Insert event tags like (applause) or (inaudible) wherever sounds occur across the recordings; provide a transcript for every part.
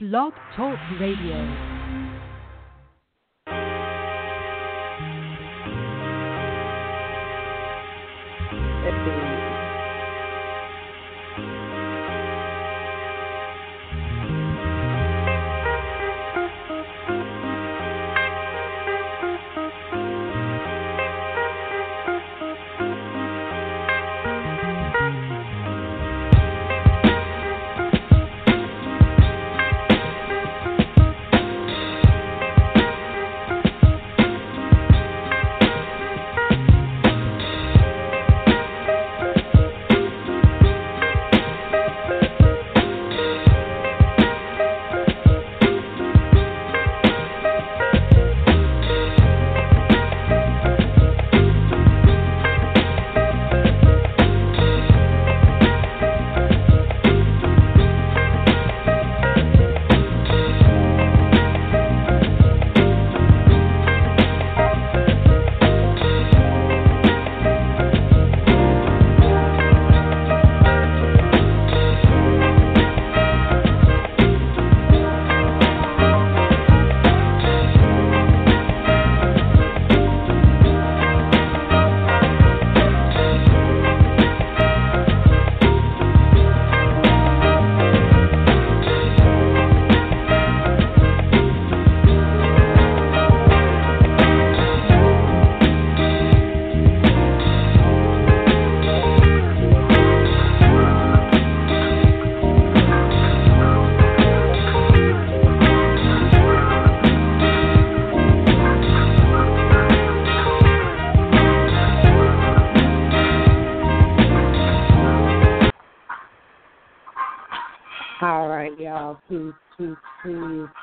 Blog Talk Radio.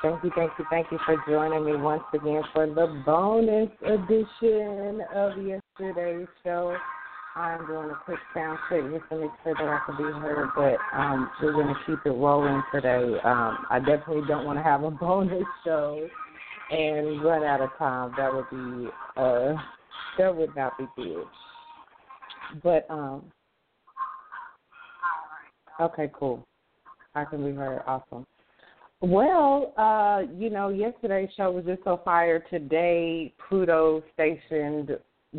Thank you, thank you, thank you for joining me once again for the bonus edition of yesterday's show. I'm doing a quick sound check just to make sure that I can be heard, but um, we're going to keep it rolling today. Um, I definitely don't want to have a (laughs) bonus show and run out of time. That would be uh, that would not be good. But um, okay, cool. I can be heard. Awesome. Well, uh, you know, yesterday's show was just so fire. Today, Pluto stationed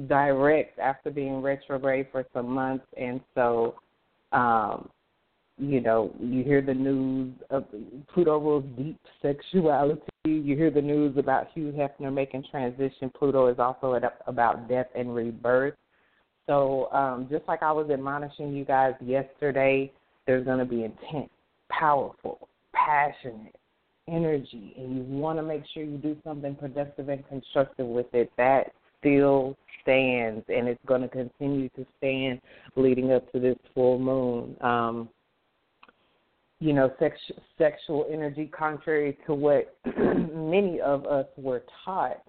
direct after being retrograde for some months, and so, um, you know, you hear the news of Pluto rules deep sexuality. You hear the news about Hugh Hefner making transition. Pluto is also about death and rebirth. So, um, just like I was admonishing you guys yesterday, there's going to be intense powerful, passionate energy, and you want to make sure you do something productive and constructive with it, that still stands, and it's going to continue to stand leading up to this full moon. Um, you know, sex, sexual energy, contrary to what (clears throat) many of us were taught,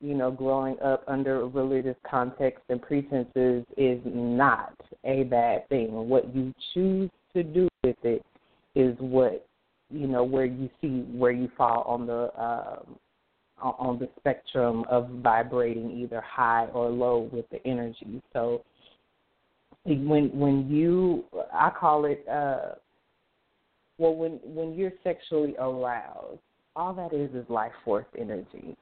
you know, growing up under religious context and pretenses, is not a bad thing. What you choose to do with it is what you know where you see where you fall on the um, on the spectrum of vibrating either high or low with the energy. So when when you I call it uh, well when when you're sexually aroused, all that is is life force energy.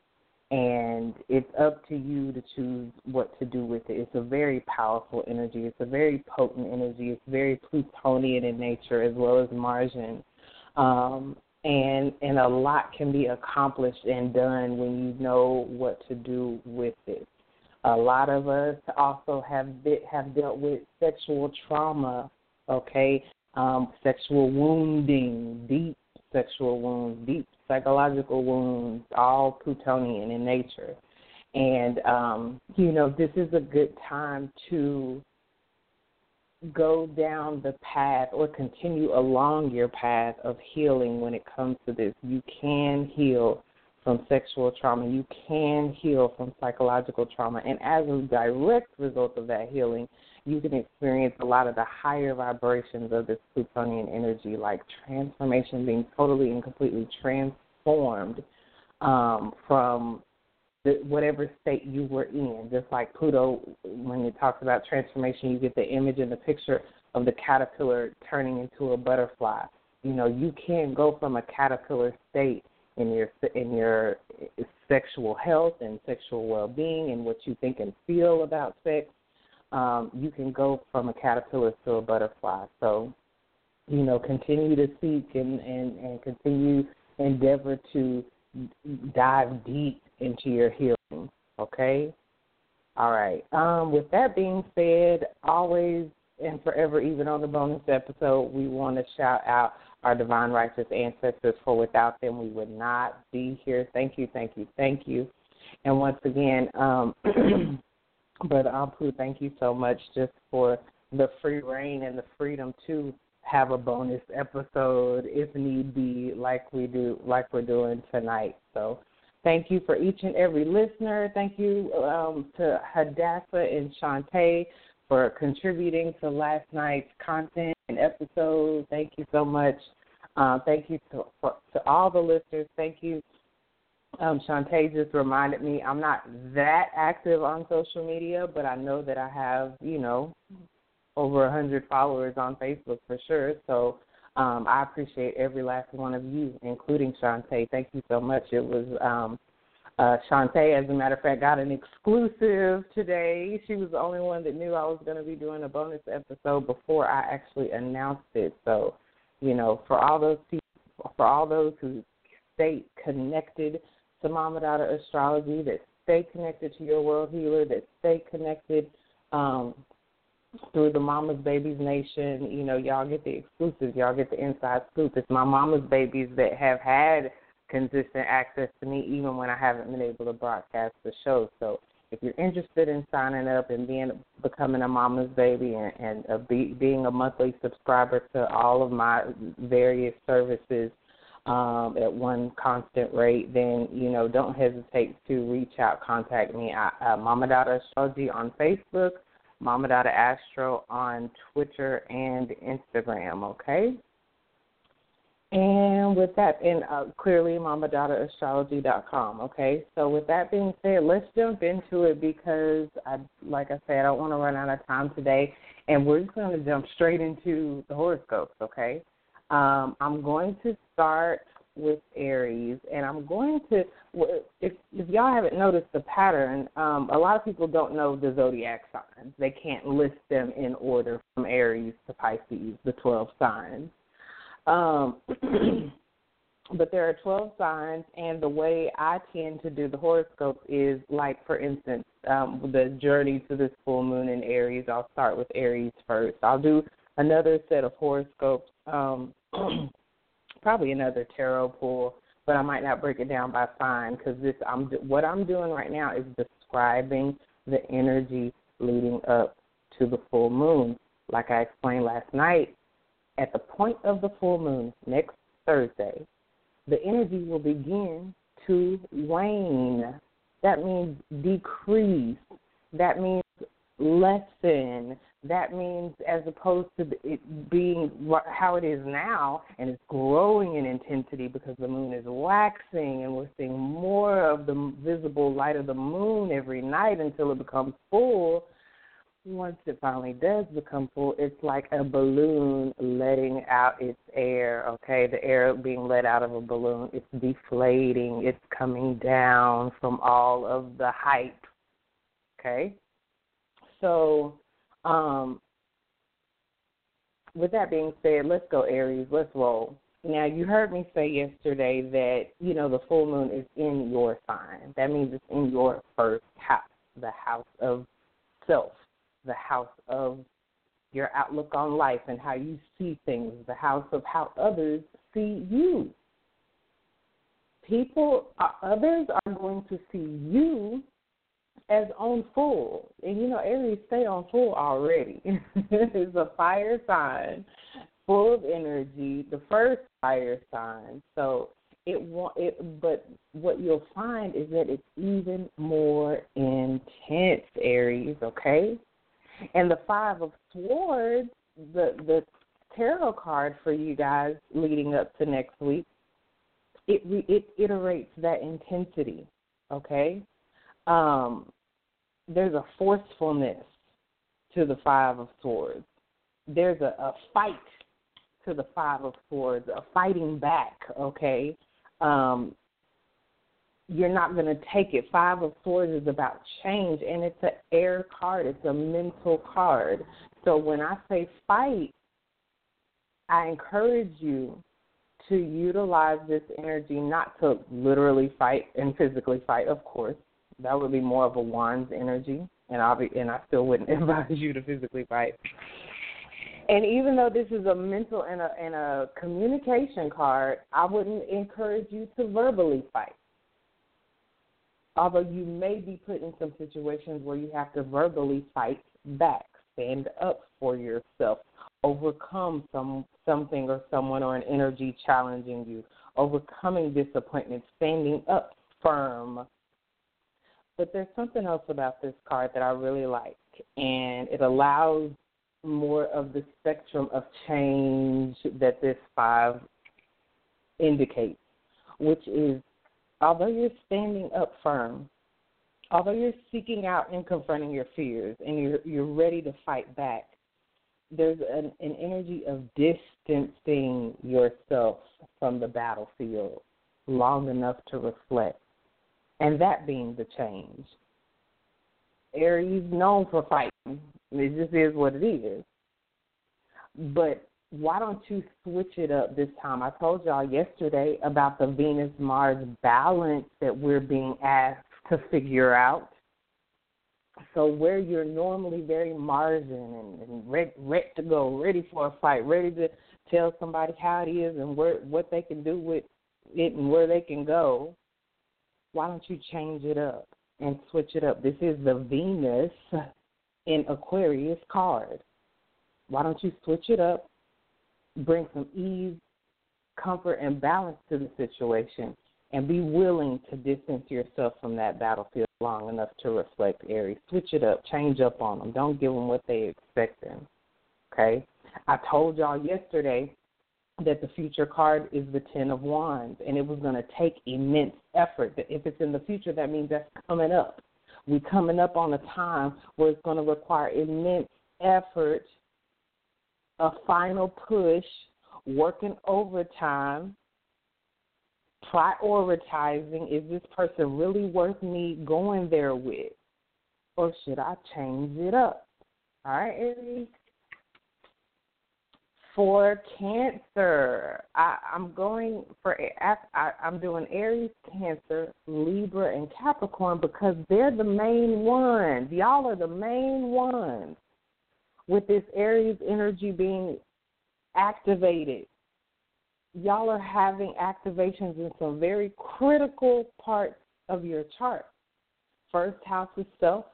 And it's up to you to choose what to do with it. It's a very powerful energy. It's a very potent energy. It's very Plutonian in nature as well as Martian. Um, and and a lot can be accomplished and done when you know what to do with it. A lot of us also have bit, have dealt with sexual trauma, okay, um, sexual wounding, deep sexual wounds, deep psychological wounds, all Plutonian in nature. And, um, you know, this is a good time to go down the path or continue along your path of healing when it comes to this. You can heal from sexual trauma, you can heal from psychological trauma. And as a direct result of that healing, you can experience a lot of the higher vibrations of this Plutonian energy, like transformation, being totally and completely transformed um, from whatever state you were in. Just like Pluto, when it talks about transformation, you get the image and the picture of the caterpillar turning into a butterfly. You know, you can go from a caterpillar state in your in your sexual health and sexual well-being and what you think and feel about sex. Um, you can go from a caterpillar to a butterfly. So, you know, continue to seek and and and continue endeavor to dive deep into your healing. Okay. All right. Um, with that being said, always and forever, even on the bonus episode, we want to shout out our divine righteous ancestors, for without them we would not be here. Thank you, thank you, thank you. And once again, um, (clears throat) Brother Ampu, thank you so much just for the free reign and the freedom to have a bonus episode if need be, like we do, like we're doing tonight. So, thank you for each and every listener. Thank you um, to Hadassah and Shantae for contributing to last night's content and episode. Thank you so much. Uh, thank you to, for, to all the listeners. Thank you. Um, Shantae just reminded me I'm not that active on social media, but I know that I have, you know, over a hundred followers on Facebook for sure. So um, I appreciate every last one of you, including Shantae. Thank you so much. It was um, uh, Shantae, as a matter of fact, got an exclusive today. She was the only one that knew I was going to be doing a bonus episode before I actually announced it. So, you know, for all those people, for all those who stay connected to Mama Astrology, that stay connected to your world healer, that stay connected um, through the Mama's Babies Nation, you know, y'all get the exclusives, y'all get the inside scoop. It's my Mama's Babies that have had consistent access to me even when I haven't been able to broadcast the show. So if you're interested in signing up and being becoming a mama's baby and, and a, be, being a monthly subscriber to all of my various services um, at one constant rate, then you know don't hesitate to reach out, contact me at uh, Mama Astrology on Facebook, Mama Daughter Astro on Twitter and Instagram. Okay. And with that, and uh, clearly, mamadaughter.astrology.com. Okay, so with that being said, let's jump into it because, I, like I said, I don't want to run out of time today, and we're just going to jump straight into the horoscopes. Okay, um, I'm going to start with Aries, and I'm going to, if if y'all haven't noticed the pattern, um, a lot of people don't know the zodiac signs. They can't list them in order from Aries to Pisces, the 12 signs. Um, (clears throat) but there are 12 signs, and the way I tend to do the horoscope is like, for instance, um, the journey to this full moon in Aries. I'll start with Aries first. I'll do another set of horoscopes, um, (clears throat) probably another tarot pull, but I might not break it down by sign because this I'm what I'm doing right now is describing the energy leading up to the full moon. Like I explained last night, at the point of the full moon next Thursday, the energy will begin to wane. That means decrease. That means lessen. That means, as opposed to it being how it is now, and it's growing in intensity because the moon is waxing, and we're seeing more of the visible light of the moon every night until it becomes full once it finally does become full, it's like a balloon letting out its air, okay? The air being let out of a balloon, it's deflating, it's coming down from all of the height, okay? So, um, with that being said, let's go, Aries, let's roll. Now, you heard me say yesterday that, you know, the full moon is in your sign. That means it's in your first house, the house of self the house of your outlook on life and how you see things, the house of how others see you. People, uh, others are going to see you as on full. And you know, Aries stay on full already. (laughs) it's a fire sign, full of energy, the first fire sign. So it won't it but what you'll find is that it's even more intense, Aries, okay? And the Five of Swords, the the tarot card for you guys leading up to next week, it it iterates that intensity. Okay, um, there's a forcefulness to the Five of Swords. There's a, a fight to the Five of Swords, a fighting back, okay? Um, you're not going to take it. Five of Swords is about change, and it's an air card, it's a mental card. So when I say fight, I encourage you to utilize this energy not to literally fight and physically fight, of course. That would be more of a wands energy, and I'll be, and I still wouldn't (laughs) advise you to physically fight. And even though this is a mental and a and a communication card, I wouldn't encourage you to verbally fight. Although you may be put in some situations where you have to verbally fight back, stand up for yourself, overcome some something or someone or an energy challenging you, overcoming disappointment, standing up firm. But there's something else about this card that I really like, and it allows more of the spectrum of change that this five indicates, which is although you're standing up firm, although you're seeking out and confronting your fears and you're you're ready to fight back, there's an, an energy of distancing yourself from the battlefield long enough to reflect, and that being the change. Aries known for fighting. It just is what it is. But why don't you switch it up this time? I told y'all yesterday about the Venus Mars balance that we're being asked to figure out. So where you're normally very Martian and, and ready, ready to go, ready for a fight, ready to tell somebody how it is and where what they can do with it and where they can go, why don't you change it up and switch it up? This is the Venus in Aquarius card. Why don't you switch it up, bring some ease, comfort, and balance to the situation, and be willing to distance yourself from that battlefield long enough to reflect Aries. Switch it up, change up on them. Don't give them what they expect them. Okay? I told y'all yesterday that the future card is the Ten of Wands, and it was going to take immense effort. If it's in the future, that means that's coming up. We're coming up on a time where it's going to require immense effort a final push, working overtime, prioritizing is this person really worth me going there with? Or should I change it up? All right, Aries. For Cancer, I, I'm going for I, I'm doing Aries, Cancer, Libra, and Capricorn because they're the main ones. Y'all are the main ones with this Aries energy being activated. Y'all are having activations in some very critical parts of your chart. First house is self.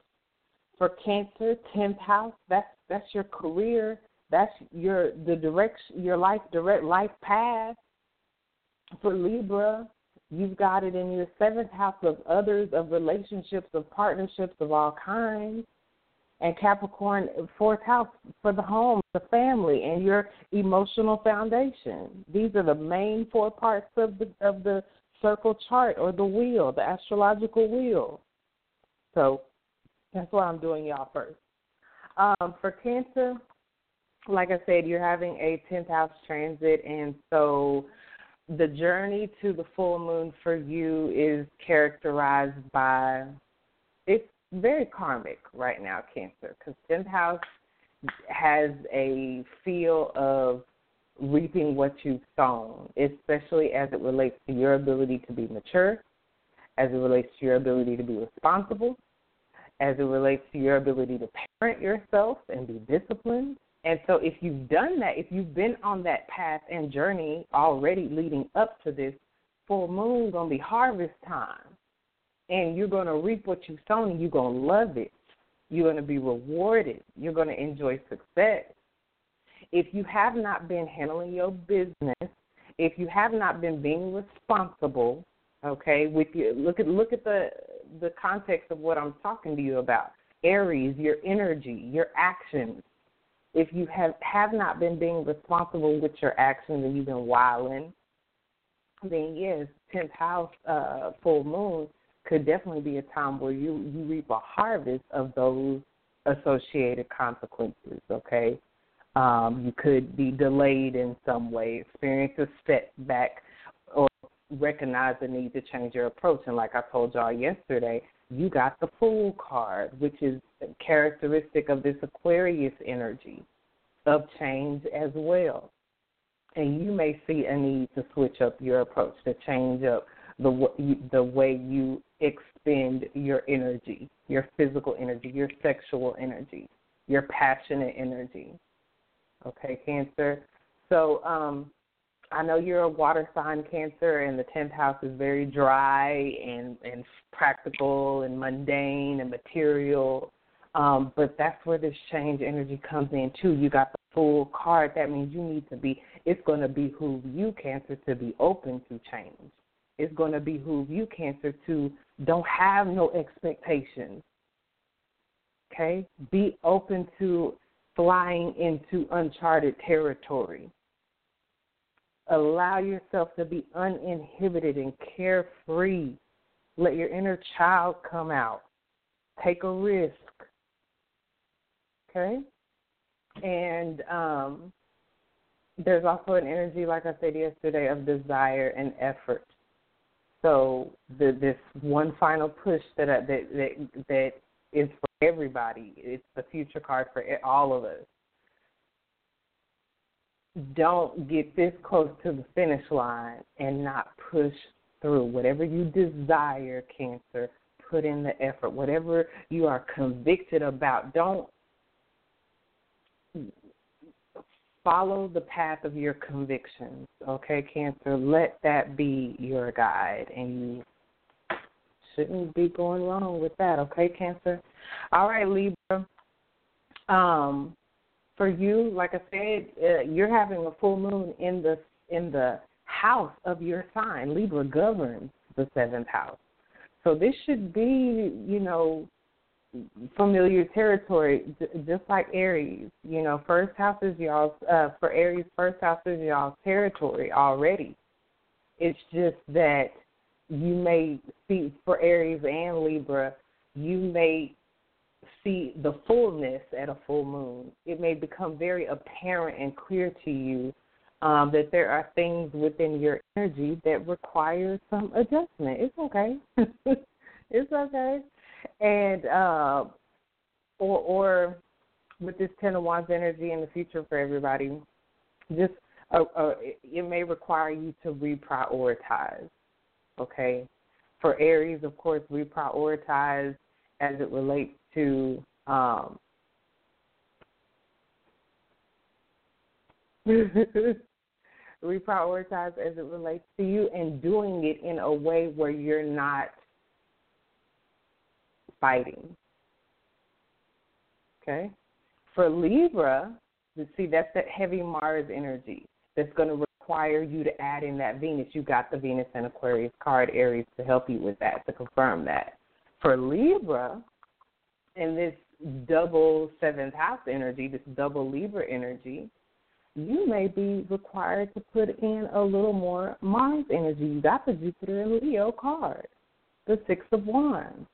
For Cancer, tenth house, that's that's your career. That's your the direction your life direct life path. For Libra, you've got it in your seventh house of others, of relationships, of partnerships of all kinds and Capricorn fourth house for the home, the family, and your emotional foundation. These are the main four parts of the of the circle chart or the wheel, the astrological wheel. So that's why I'm doing y'all first. Um, for Cancer, like I said, you're having a 10th house transit, and so the journey to the full moon for you is characterized by it's very karmic right now, Cancer, because 10th house has a feel of reaping what you've sown, especially as it relates to your ability to be mature, as it relates to your ability to be responsible, as it relates to your ability to parent yourself and be disciplined. And so, if you've done that, if you've been on that path and journey already leading up to this full moon, gonna be harvest time and you're going to reap what you've sown and you're going to love it. You're going to be rewarded. You're going to enjoy success. If you have not been handling your business, if you have not been being responsible, okay, with you look at look at the the context of what I'm talking to you about. Aries, your energy, your actions. If you have have not been being responsible with your actions and you've been wilding, then yes, tenth house uh, full moon could definitely be a time where you you reap a harvest of those associated consequences. Okay, Um, you could be delayed in some way, experience a setback, or recognize the need to change your approach. And like I told y'all yesterday, you got the Fool card, which is characteristic of this Aquarius energy of change as well. And you may see a need to switch up your approach, to change up the the way you expend your energy, your physical energy, your sexual energy, your passionate energy. Okay, Cancer. So um, I know you're a water sign, Cancer, and the tenth house is very dry and and practical and mundane and material. Um, but that's where this change energy comes in too. You got the Fool card. That means you need to be. It's going to behoove you, Cancer, to be open to change. It's going to behoove you, Cancer, to don't have no expectations. Okay, be open to flying into uncharted territory. Allow yourself to be uninhibited and carefree. Let your inner child come out. Take a risk. Okay? And um, there's also an energy, like I said yesterday, of desire and effort. So the, this one final push that, that that that is for everybody. It's the future card for all of us. Don't get this close to the finish line and not push through. Whatever you desire, Cancer, put in the effort. Whatever you are convicted about, don't follow the path of your convictions. Okay, Cancer, let that be your guide, and you shouldn't be going wrong with that. Okay, Cancer. All right, Libra. Um, for you, like I said, uh, you're having a full moon in the in the house of your sign. Libra governs the seventh house, so this should be, you know, familiar territory, just like Aries. You know, first house is y'all's uh, for Aries. First house is y'all's territory already. It's just that you may see for Aries and Libra, you may see the fullness at a full moon. It may become very apparent and clear to you um, that there are things within your energy that require some adjustment. It's okay. (laughs) it's okay and uh, or or with this Ten of Wands energy in the future for everybody, just uh, uh, it may require you to reprioritize. Okay, for Aries, of course, reprioritize as it relates to um, (laughs) reprioritize as it relates to you and doing it in a way where you're not fighting. Okay? For Libra, you see that's that heavy Mars energy that's going to require you to add in that Venus. You got the Venus and Aquarius card Aries to help you with that, to confirm that. For Libra, in this double seventh house energy, this double Libra energy, you may be required to put in a little more Mars energy. You got the Jupiter and Leo card, the Six of Wands.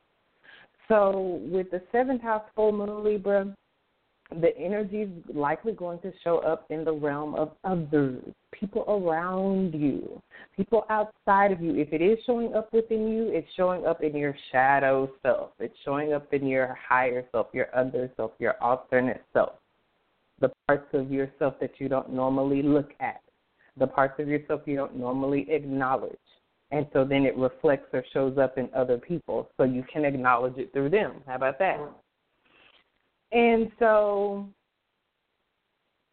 So with the seventh house full moon Libra, the energy is likely going to show up in the realm of others, people around you, people outside of you. If it is showing up within you, it's showing up in your shadow self. It's showing up in your higher self, your other self, your alternate self, the parts of yourself that you don't normally look at, the parts of yourself you don't normally acknowledge and so then it reflects or shows up in other people. So you can acknowledge it through them. How about that? And so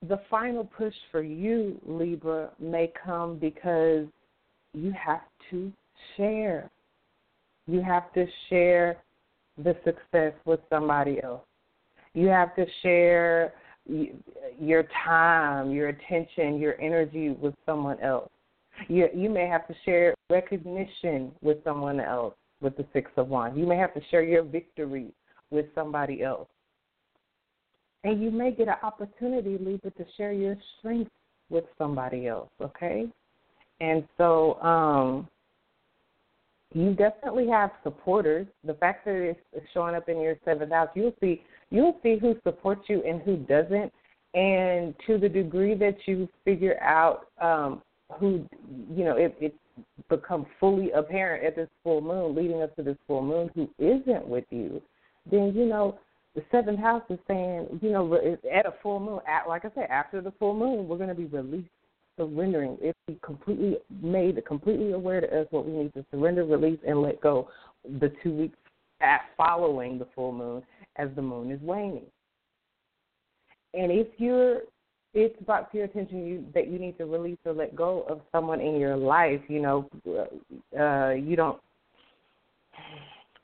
the final push for you libra may come because you have to share. You have to share the success with somebody else. You have to share your time your attention your energy with someone else you you may have to share recognition with someone else with the six of wands. You may have to share your victory with somebody else. And you may get an opportunity, Libra, to share your strength with somebody else, okay? And so um, you definitely have supporters. The fact that it's showing up in your seventh house, you'll see you'll see who supports you and who doesn't And to the degree that you figure out um, who, you know, it, it become fully apparent at this full moon, leading up to this full moon, who isn't with you, then you know the seventh house is saying, you know, at a full moon, at, like I said, after the full moon, we're going to be released, surrendering. If we completely made completely aware to us what we need to surrender, release, and let go, the two weeks following the full moon, as the moon is waning. And if you're it's brought to your attention you, that you need to release or let go of someone in your life, you know, uh, you don't.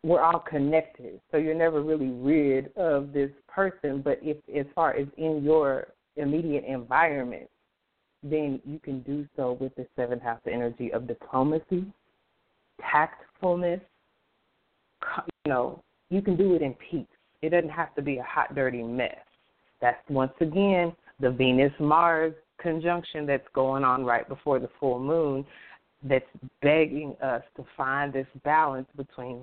We're all connected, so you're never really rid of this person. But if, as far as in your immediate environment, then you can do so with the seventh house energy of diplomacy, tactfulness. You know, you can do it in peace. It doesn't have to be a hot, dirty mess. That's once again the Venus Mars conjunction that's going on right before the full moon that's begging us to find this balance between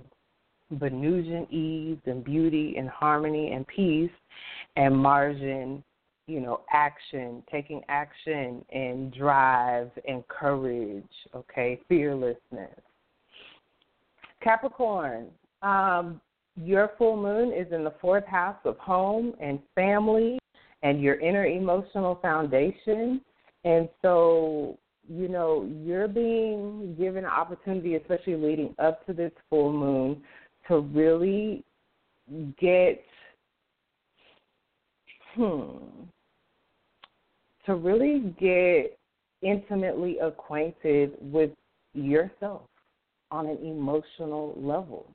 Venusian ease and beauty and harmony and peace and Martian, you know, action, taking action and drive and courage, okay, fearlessness. Capricorn, um, your full moon is in the fourth house of home and family and your inner emotional foundation. And so, you know, you're being given an opportunity, especially leading up to this full moon, to really get, hmm, to really get intimately acquainted with yourself on an emotional level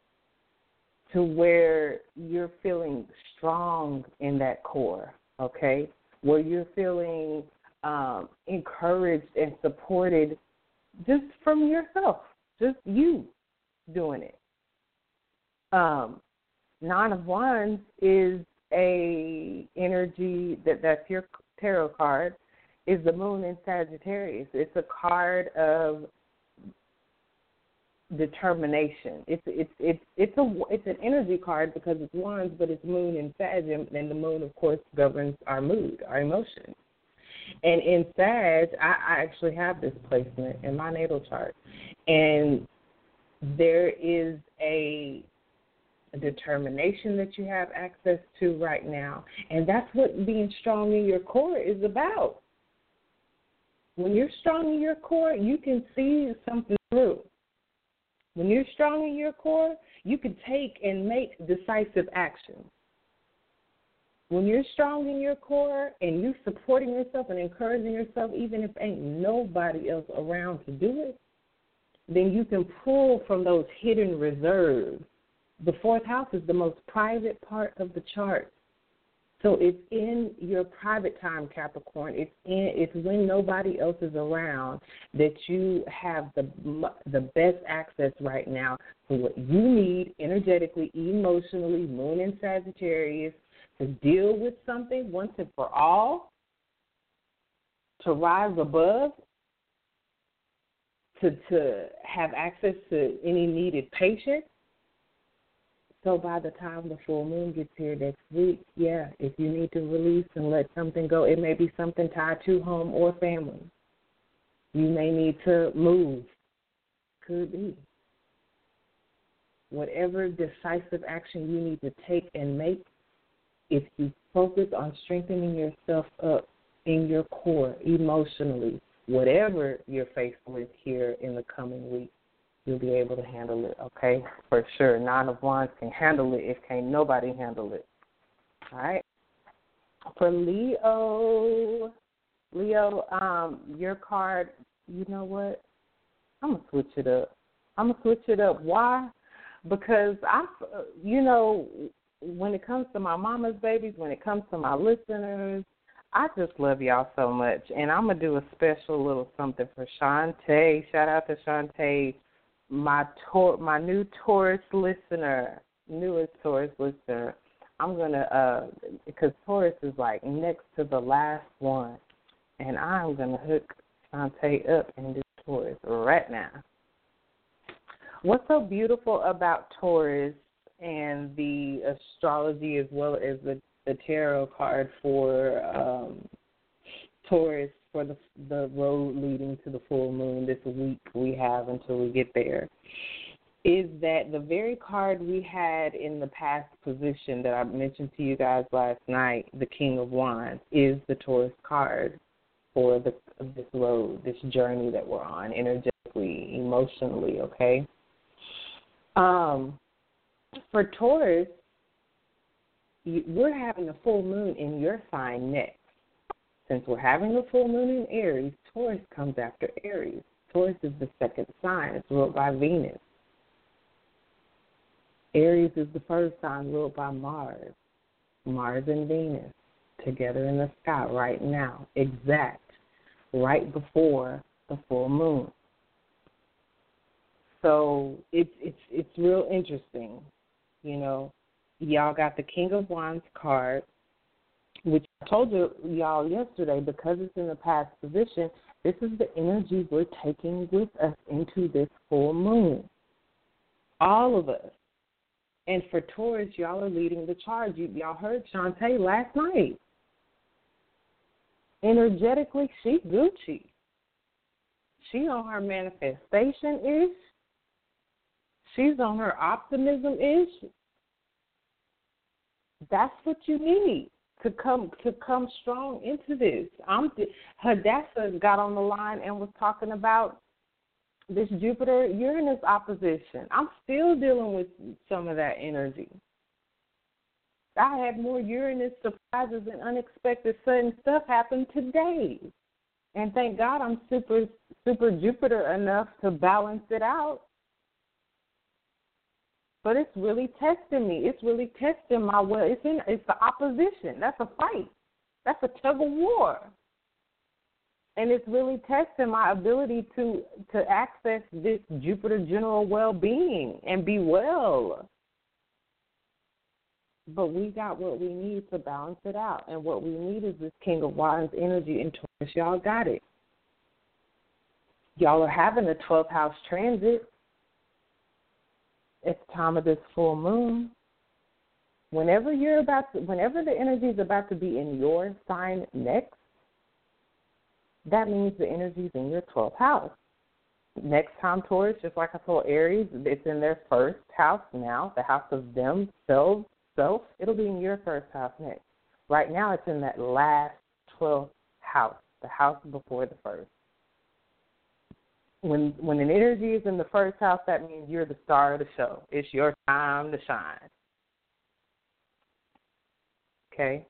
to where you're feeling strong in that core okay, where you're feeling um, encouraged and supported just from yourself, just you doing it. Um, Nine of Wands is a energy that that's your tarot card is the moon in Sagittarius. It's a card of determination. It's it's it's it's a it's an energy card because it's wands, but it's moon and Sag, and the moon, of course, governs our mood, our emotions. And in Sag, I, I actually have this placement in my natal chart, and there is a determination that you have access to right now, and that's what being strong in your core is about. When you're strong in your core, you can see something through when you're strong in your core, you can take and make decisive action. When you're strong in your core and you're supporting yourself and encouraging yourself, even if ain't nobody else around to do it, then you can pull from those hidden reserves. The fourth house is the most private part of the chart. So it's in your private time, Capricorn. It's in it's when nobody else is around that you have the the best access right now to what you need energetically, emotionally, Moon in Sagittarius to deal with something once and for all, to rise above, to to have access to any needed patience so by the time the full moon gets here next week, yeah, if you need to release and let something go, it may be something tied to home or family. You may need to move. Could be. Whatever decisive action you need to take and make, if you focus on strengthening yourself up in your core emotionally, whatever you're faced with here in the coming week, you'll be able to handle it, okay? For sure. Nine of Wands can handle it if can't nobody handle it. All right. For Leo, Leo, um, your card, you know what? I'm gonna switch it up. I'm gonna switch it up. Why? Because I, you know, when it comes to my mama's babies, when it comes to my listeners, I just love y'all so much, and I'm gonna do a special little something for Shantae. Shout out to Shantae my tor- my new Taurus listener, newest Taurus listener, I'm gonna uh because Taurus is like next to the last one, and I'm gonna hook Shantae up and do Taurus right now. What's so beautiful about Taurus and the astrology as well as the the tarot card for um, Taurus for the the road leading to the full moon this week we have until we get there is that the very card we had in the past position that I mentioned to you guys last night, the King of Wands, is the Taurus card for the this road, this journey that we're on, energetically, emotionally. Okay. Um, for Taurus, we're having a full moon in your sign next. Since we're having a full moon in Aries, Taurus comes after Aries. Taurus is the second sign. It's ruled by Venus. Aries is the first sign ruled by Mars. Mars and Venus together in the sky right now, exact, right before the full moon. So it's it's it's real interesting, you know. Y'all got the King of Wands card, told you y'all yesterday because it's in the past position. This is the energy we're taking with us into this full moon. All of us. And for Taurus, y'all are leading the charge. You, y'all heard Shantae last night. Energetically, she's Gucci. She on her manifestation ish. She's on her optimism ish. That's what you need to come to come strong into this. I'm Hadassah got on the line and was talking about this Jupiter Uranus opposition. I'm still dealing with some of that energy. I had more Uranus surprises and unexpected sudden stuff happen today. And thank God I'm super super Jupiter enough to balance it out. But it's really testing me. It's really testing my will. It's in it's the opposition. That's a fight. That's a tug of war and it's really testing my ability to to access this Jupiter general well-being and be well. But we got what we need to balance it out, and what we need is this King of Wands energy in Taurus. Y'all got it. Y'all are having a 12th house transit. It's time of this full moon. Whenever you're about to, whenever the energy is about to be in your sign next, that means the energy's in your 12th house. Next time, Taurus, just like I told Aries, it's in their first house now, the house of themselves, self. It'll be in your first house next. Right now, it's in that last 12th house, the house before the first. When when an energy is in the first house, that means you're the star of the show. It's your time to shine. Okay,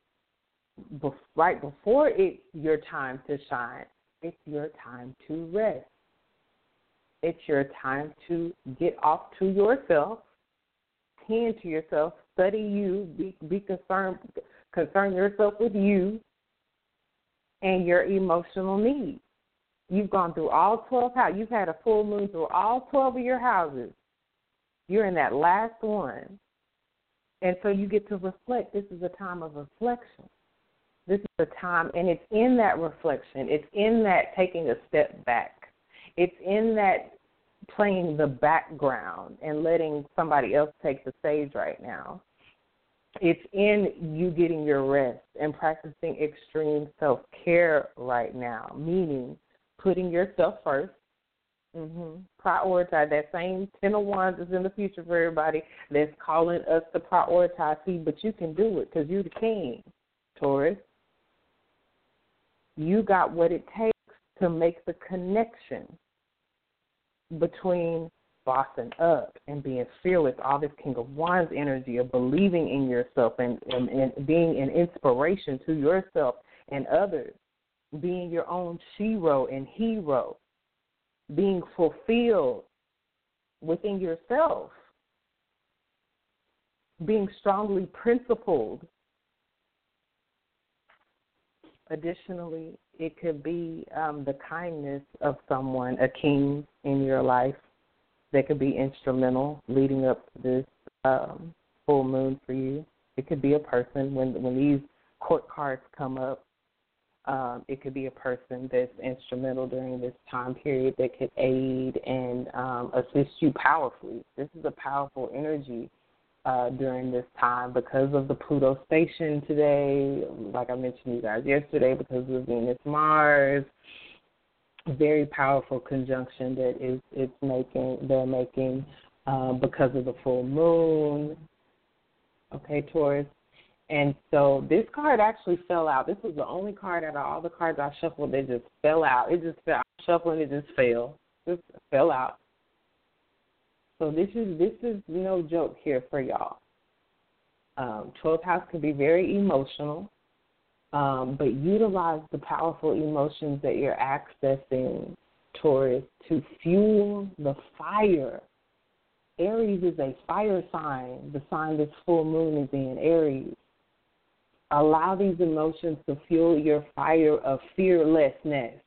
right before it's your time to shine, it's your time to rest. It's your time to get off to yourself, tend to yourself, study you, be, be concerned, concern yourself with you and your emotional needs. You've gone through all 12 houses. You've had a full moon through all 12 of your houses. You're in that last one. And so you get to reflect. This is a time of reflection. This is a time, and it's in that reflection, it's in that taking a step back, it's in that playing the background and letting somebody else take the stage right now. It's in you getting your rest and practicing extreme self care right now, meaning putting yourself 1st mm-hmm. Prioritize that same ten of wands is in the future for everybody that's calling us to prioritize. See, but you can do it because you're the king, Taurus you got what it takes to make the connection between bossing up and being fearless, all this King of Wands energy of believing in yourself and, and, and being an inspiration to yourself and others, being your own shero and hero, being fulfilled within yourself, being strongly principled Additionally, it could be um, the kindness of someone, a king in your life, that could be instrumental leading up to this um, full moon for you. It could be a person when when these court cards come up. Um, it could be a person that's instrumental during this time period that could aid and um, assist you powerfully. This is a powerful energy uh, during this time because of the Pluto station today, like I mentioned you guys yesterday, because of Venus Mars. Very powerful conjunction that is it's making they're making uh, because of the full moon. Okay, Taurus. And so this card actually fell out. This was the only card out of all the cards I shuffled that just fell out. It just fell. Shuffling, it just fell. Just fell out. So this is this is no joke here for y'all. Um, 12th house can be very emotional, um, but utilize the powerful emotions that you're accessing, Taurus, to fuel the fire. Aries is a fire sign. The sign this full moon is in, Aries. Allow these emotions to fuel your fire of fearlessness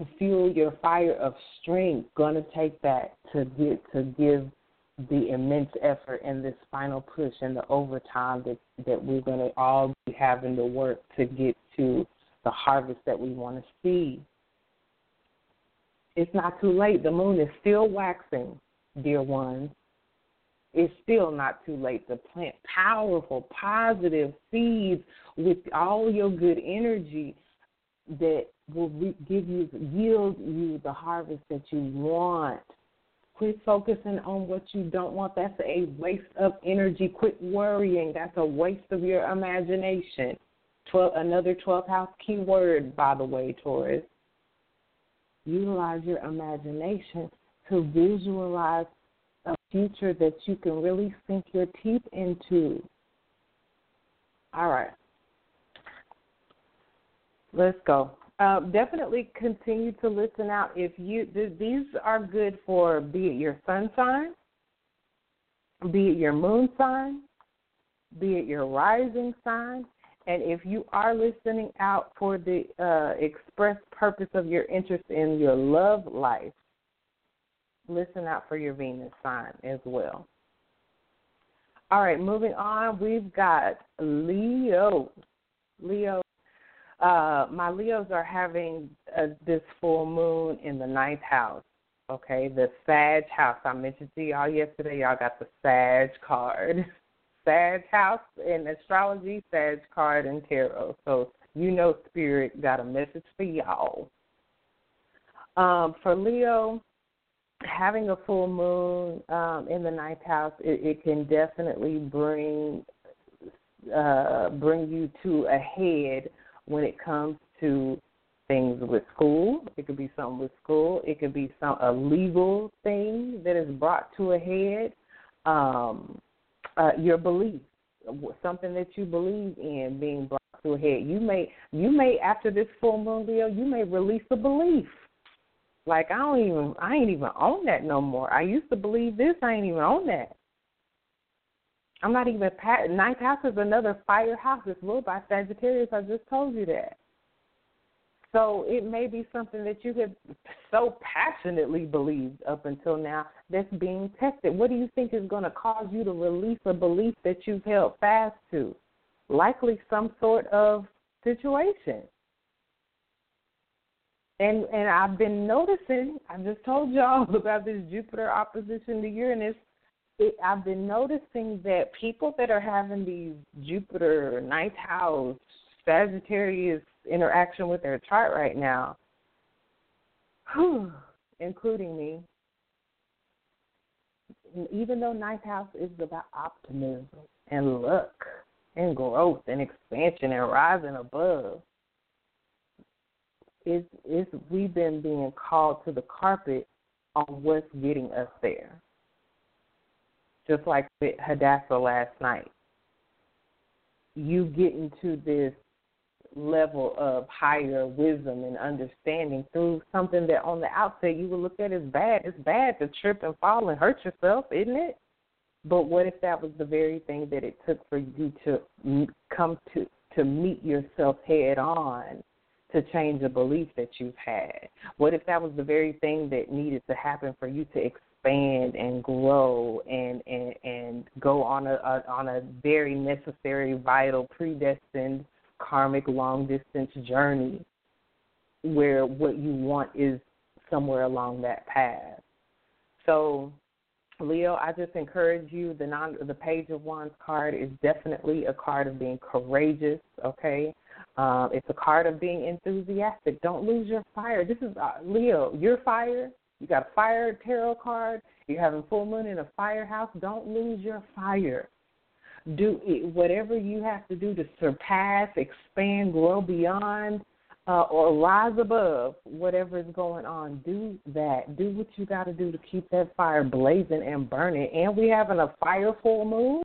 to fuel your fire of strength going to take that to get to give the immense effort and this final push and the overtime that that we're going to all be having to work to get to the harvest that we want to see. It's not too late. The moon is still waxing, dear ones. It's still not too late to plant powerful, positive seeds with all your good energy that will give you yield you the harvest that you want. Quit focusing on what you don't want. That's a waste of energy. Quit worrying. That's a waste of your imagination. 12, another 12th house keyword, by the way, Taurus. Utilize your imagination to visualize a future that you can really sink your teeth into. All right. Let's go. Uh, definitely continue to listen out. If you th- these are good for be it your sun sign, be it your moon sign, be it your rising sign, and if you are listening out for the uh, express purpose of your interest in your love life, listen out for your Venus sign as well. All right, moving on, we've got Leo. Leo uh, my Leos are having uh, this full moon in the ninth house. Okay, the Sag house. I mentioned to y'all yesterday. Y'all got the Sag card. (laughs) Sag house in astrology, Sag card in tarot. So you know, Spirit got a message for y'all. Um, for Leo, having a full moon um, in the ninth house, it, it can definitely bring uh, bring you to a head when it comes to things with school. It could be something with school. It could be some a legal thing that is brought to a head. Um, uh, your belief, something that you believe in, being brought to a head. You may, you may after this full moon, Leo, you may release a belief. Like I don't even, I ain't even own that no more. I used to believe this. I ain't even own that. I'm not even ninth house is another fire house. It's ruled by Sagittarius. I just told you that. So it may be something that you have so passionately believed up until now that's being tested. What do you think is going to cause you to release a belief that you've held fast to? Likely some sort of situation. And and I've been noticing, I just told y'all (laughs) about this Jupiter opposition to Uranus. It, I've been noticing that people that are having these Jupiter, ninth house, Sagittarius interaction with their chart right now, whew, (sighs) including me, even though ninth house is about optimism and luck and growth and expansion and rising above, is is we've been being called to the carpet on what's getting us there just like with Hadassah last night. You get into this level of higher wisdom and understanding through something that on the outset you would look at as bad. It's bad to trip and fall and hurt yourself, isn't it? But what if that was the very thing that it took for you to come to to meet yourself head on to change a belief that you've had? What if that was the very thing that needed to happen for you to expand and grow and and and go on a, a on a very necessary, vital, predestined karmic long distance journey where what you want is somewhere along that path. So Leo, I just encourage you. The non, the Page of Wands card is definitely a card of being courageous. Okay, uh, it's a card of being enthusiastic. Don't lose your fire. This is uh, Leo. Your fire. You got a fire tarot card. You're having full moon in a firehouse. Don't lose your fire. Do whatever you have to do to surpass, expand, grow beyond uh, or rise above whatever is going on. Do that. Do what you got to do to keep that fire blazing and burning. And we having a fire full moon.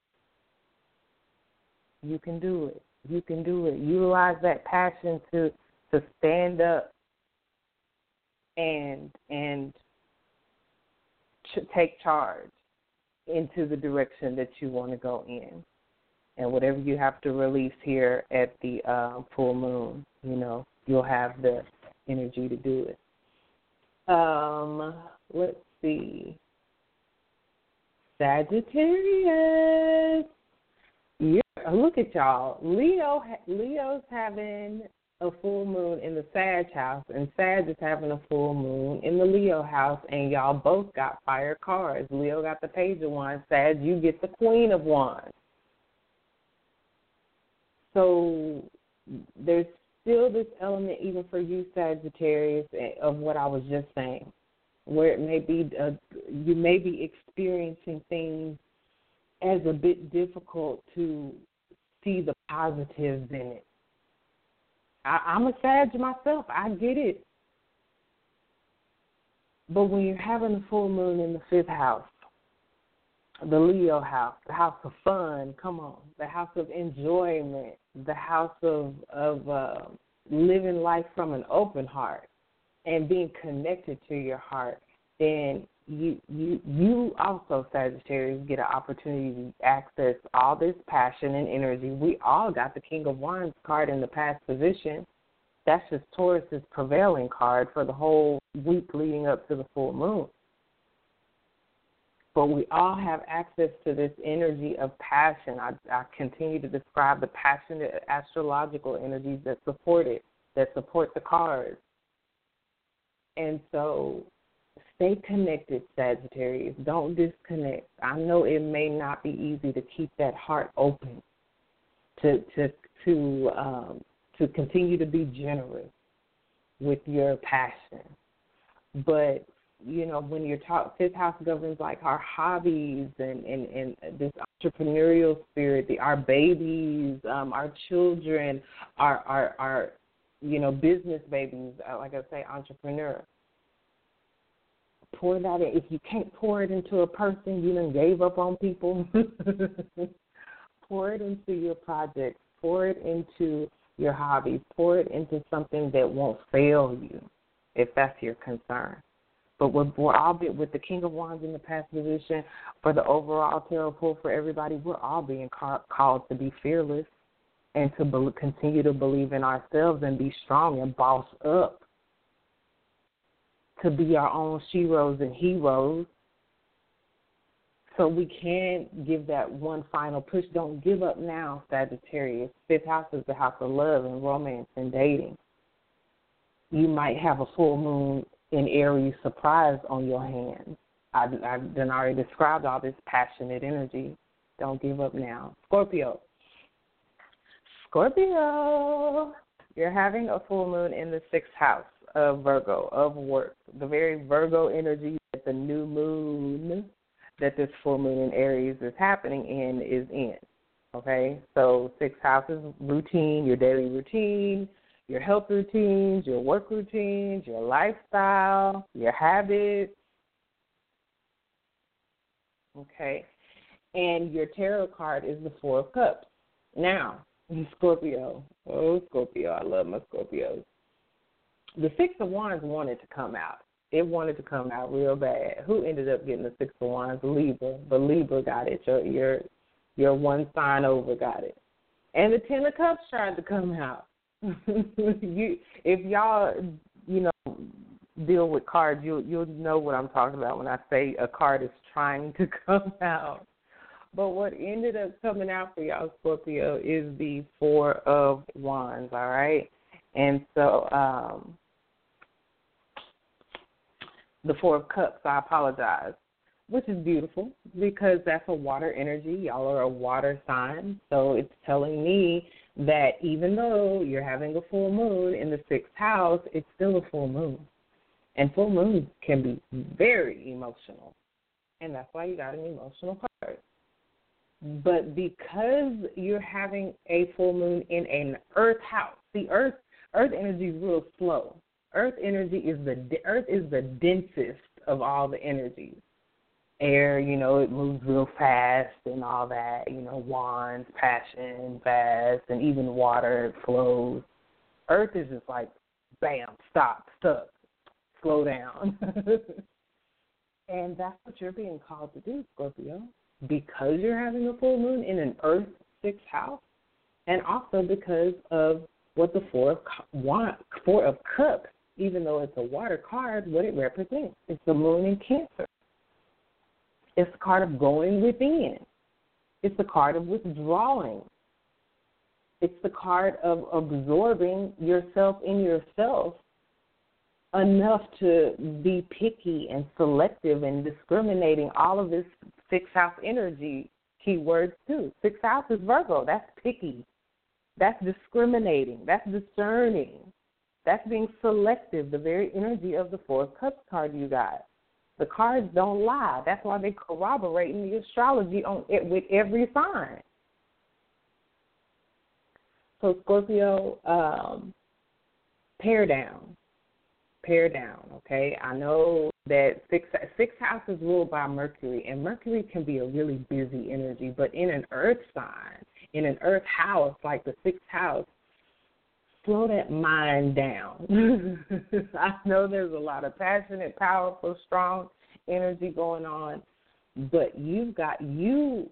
You can do it. You can do it. Utilize that passion to to stand up and and ch- take charge into the direction that you want to go in. And whatever you have to release here at the uh, full moon, you know, you'll have the energy to do it. Um, let's see. Sagittarius. Look at y'all. Leo Leo's having a full moon in the Sag house, and Sag is having a full moon in the Leo house, and y'all both got fire cards. Leo got the Page of Wands. Sag, you get the Queen of Wands. So there's still this element, even for you, Sagittarius, eh, of what I was just saying, where it may be uh, you may be experiencing things as a bit difficult to see the positives in it. I, I'm a Sag myself. I get it. But when you're having a full moon in the fifth house, the Leo house, the house of fun. Come on, the house of enjoyment, the house of of uh, living life from an open heart and being connected to your heart. Then you you you also Sagittarius get an opportunity to access all this passion and energy. We all got the King of Wands card in the past position. That's just Taurus's prevailing card for the whole week leading up to the full moon but we all have access to this energy of passion. I, I continue to describe the passionate astrological energies that support it, that support the cards. And so stay connected, Sagittarius. Don't disconnect. I know it may not be easy to keep that heart open, to to to um, to continue to be generous with your passion, but you know, when you're taught fifth house governs like our hobbies and, and, and this entrepreneurial spirit, the our babies, um, our children, our our our you know, business babies, uh, like I say, entrepreneur. Pour that in. If you can't pour it into a person, you done gave up on people. (laughs) pour it into your projects. Pour it into your hobbies. Pour it into something that won't fail you, if that's your concern. But we're, we're all be, with the King of Wands in the past position for the overall tarot pull for everybody. We're all being ca- called to be fearless and to be, continue to believe in ourselves and be strong and boss up. To be our own sheroes and heroes. So we can give that one final push. Don't give up now, Sagittarius. Fifth house is the house of love and romance and dating. You might have a full moon in Aries surprise on your hands. I, I've done already described all this passionate energy. Don't give up now. Scorpio. Scorpio, you're having a full moon in the sixth house of Virgo, of work. The very Virgo energy that the new moon that this full moon in Aries is happening in is in. Okay? So, six houses routine, your daily routine, your health routines, your work routines, your lifestyle, your habits. Okay. And your tarot card is the Four of Cups. Now, Scorpio. Oh, Scorpio. I love my Scorpios. The Six of Wands wanted to come out. It wanted to come out real bad. Who ended up getting the Six of Wands? Libra. But Libra got it. Your your your one sign over got it. And the Ten of Cups tried to come out. (laughs) you if y'all you know deal with cards, you'll you'll know what I'm talking about when I say a card is trying to (laughs) come out. But what ended up coming out for y'all Scorpio is the Four of Wands, all right? And so um the Four of Cups, I apologize. which is beautiful because that's a water energy. Y'all are a water sign. So it's telling me that even though you're having a full moon in the sixth house, it's still a full moon. And full moons can be very emotional. And that's why you got an emotional card. But because you're having a full moon in an earth house, the earth earth energy is real slow. Earth energy is the earth is the densest of all the energies air, you know, it moves real fast and all that, you know, wands, passion, fast, and even water it flows. Earth is just like, bam, stop, stuck, slow down. (laughs) and that's what you're being called to do, Scorpio, because you're having a full moon in an Earth sixth house, and also because of what the four of four of cups, even though it's a water card, what it represents. It's the moon in Cancer. It's the card of going within. It's the card of withdrawing. It's the card of absorbing yourself in yourself enough to be picky and selective and discriminating all of this sixth house energy keywords too. Sixth house is Virgo. That's picky. That's discriminating. That's discerning. That's being selective, the very energy of the Four of Cups card you got. The cards don't lie. That's why they corroborate in the astrology on it with every sign. So Scorpio, um, pare down, pare down. Okay, I know that six six house is ruled by Mercury, and Mercury can be a really busy energy. But in an Earth sign, in an Earth house like the sixth house, slow that mind down. (laughs) I know there's a lot of passionate, powerful, strong energy going on, but you've got you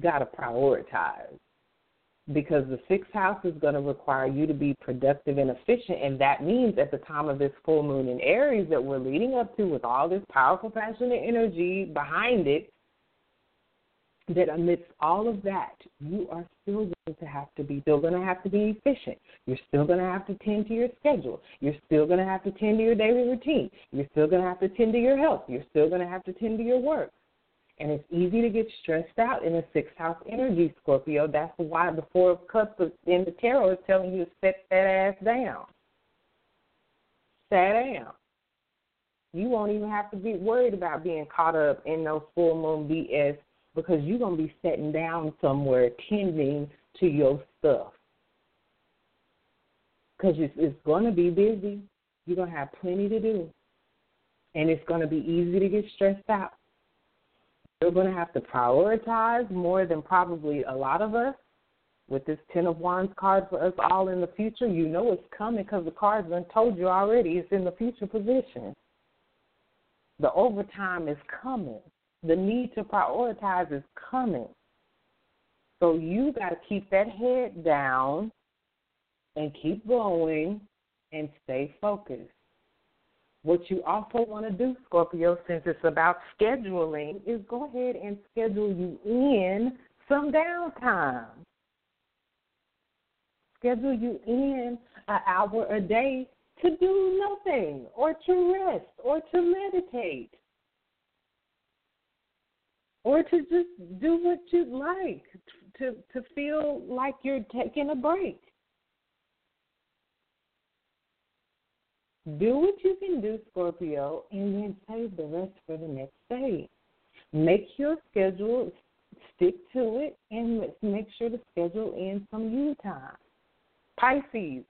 got to prioritize because the sixth house is going to require you to be productive and efficient, and that means at the time of this full moon in Aries that we're leading up to, with all this powerful, passionate energy behind it, that amidst all of that, you are still going to have to be still going to have to be efficient. You're still going to have to tend to your schedule. You're still going to have to tend to your daily routine. You're still going to have to tend to your health. You're still going to have to tend to your work. And it's easy to get stressed out in a sixth house energy, Scorpio. That's why the Four of Cups in the tarot is telling you to set that ass down. Sit down. You won't even have to be worried about being caught up in those full moon BS because you're going to be sitting down somewhere tending to your stuff. Because it's, it's going to be busy. You're going to have plenty to do. And it's going to be easy to get stressed out. You're going to have to prioritize more than probably a lot of us. With this Ten of Wands card for us all in the future, you know it's coming because the card's been told you already. It's in the future position. The overtime is coming the need to prioritize is coming. So you got to keep that head down and keep going and stay focused. What you also want to do, Scorpio, since it's about scheduling, is go ahead and schedule you in some downtime. Schedule you in an hour a day to do nothing or to rest or to meditate or to just do what you like to to feel like you're taking a break. Do what you can do, Scorpio, and then save the rest for the next day. Make your schedule, stick to it, and make sure to schedule in some you time. Pisces.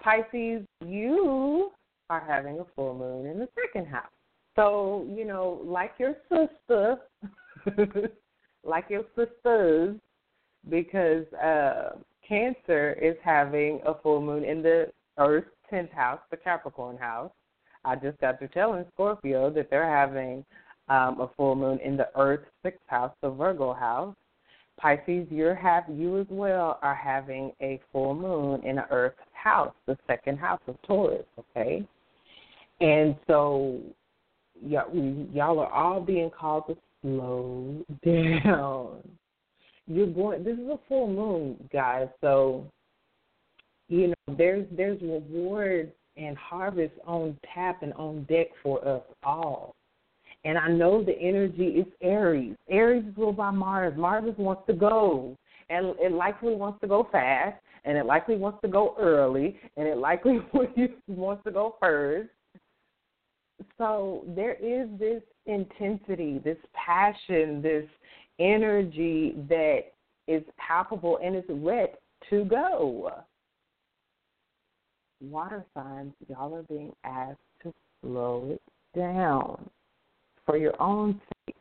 Pisces, you are having a full moon in the second house. So, you know, like your sister, (laughs) like your sisters, because uh, Cancer is having a full moon in the Earth 10th house, the Capricorn house. I just got to telling Scorpio that they're having um, a full moon in the Earth 6th house, the Virgo house. Pisces, you're have you as well are having a full moon in the Earth house, the second house of Taurus. Okay, and so y'all, y'all are all being called to slow down. You're going. This is a full moon, guys. So, you know, there's there's rewards and harvest on tap and on deck for us all. And I know the energy is Aries. Aries is ruled by Mars. Mars wants to go, and it likely wants to go fast, and it likely wants to go early, and it likely (laughs) wants to go first. So there is this intensity, this passion, this energy that is palpable and is ready to go. Water signs, y'all are being asked to slow it down for your own sake.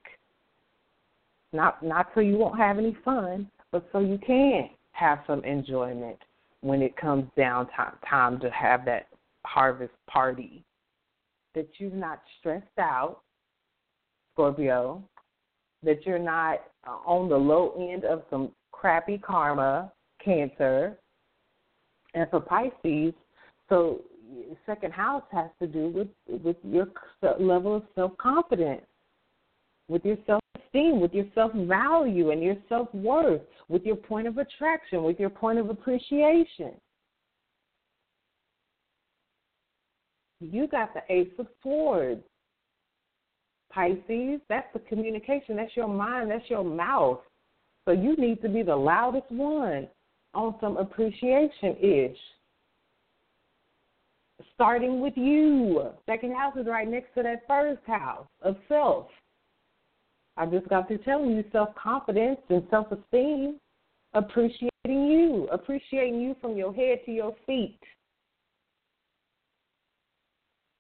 Not not so you won't have any fun, but so you can have some enjoyment when it comes down time time to have that harvest party. That you're not stressed out, Scorpio. That you're not uh, on the low end of some crappy karma, Cancer. And for Pisces, so second house has to do with with your level of self confidence, with your self esteem, with your self value and your self worth, with your point of attraction, with your point of appreciation. You got the Ace of Swords. Pisces, that's the communication. That's your mind. That's your mouth. So you need to be the loudest one on some appreciation ish starting with you. Second house is right next to that first house of self. I just got through telling you self confidence and self esteem, appreciating you, appreciating you from your head to your feet,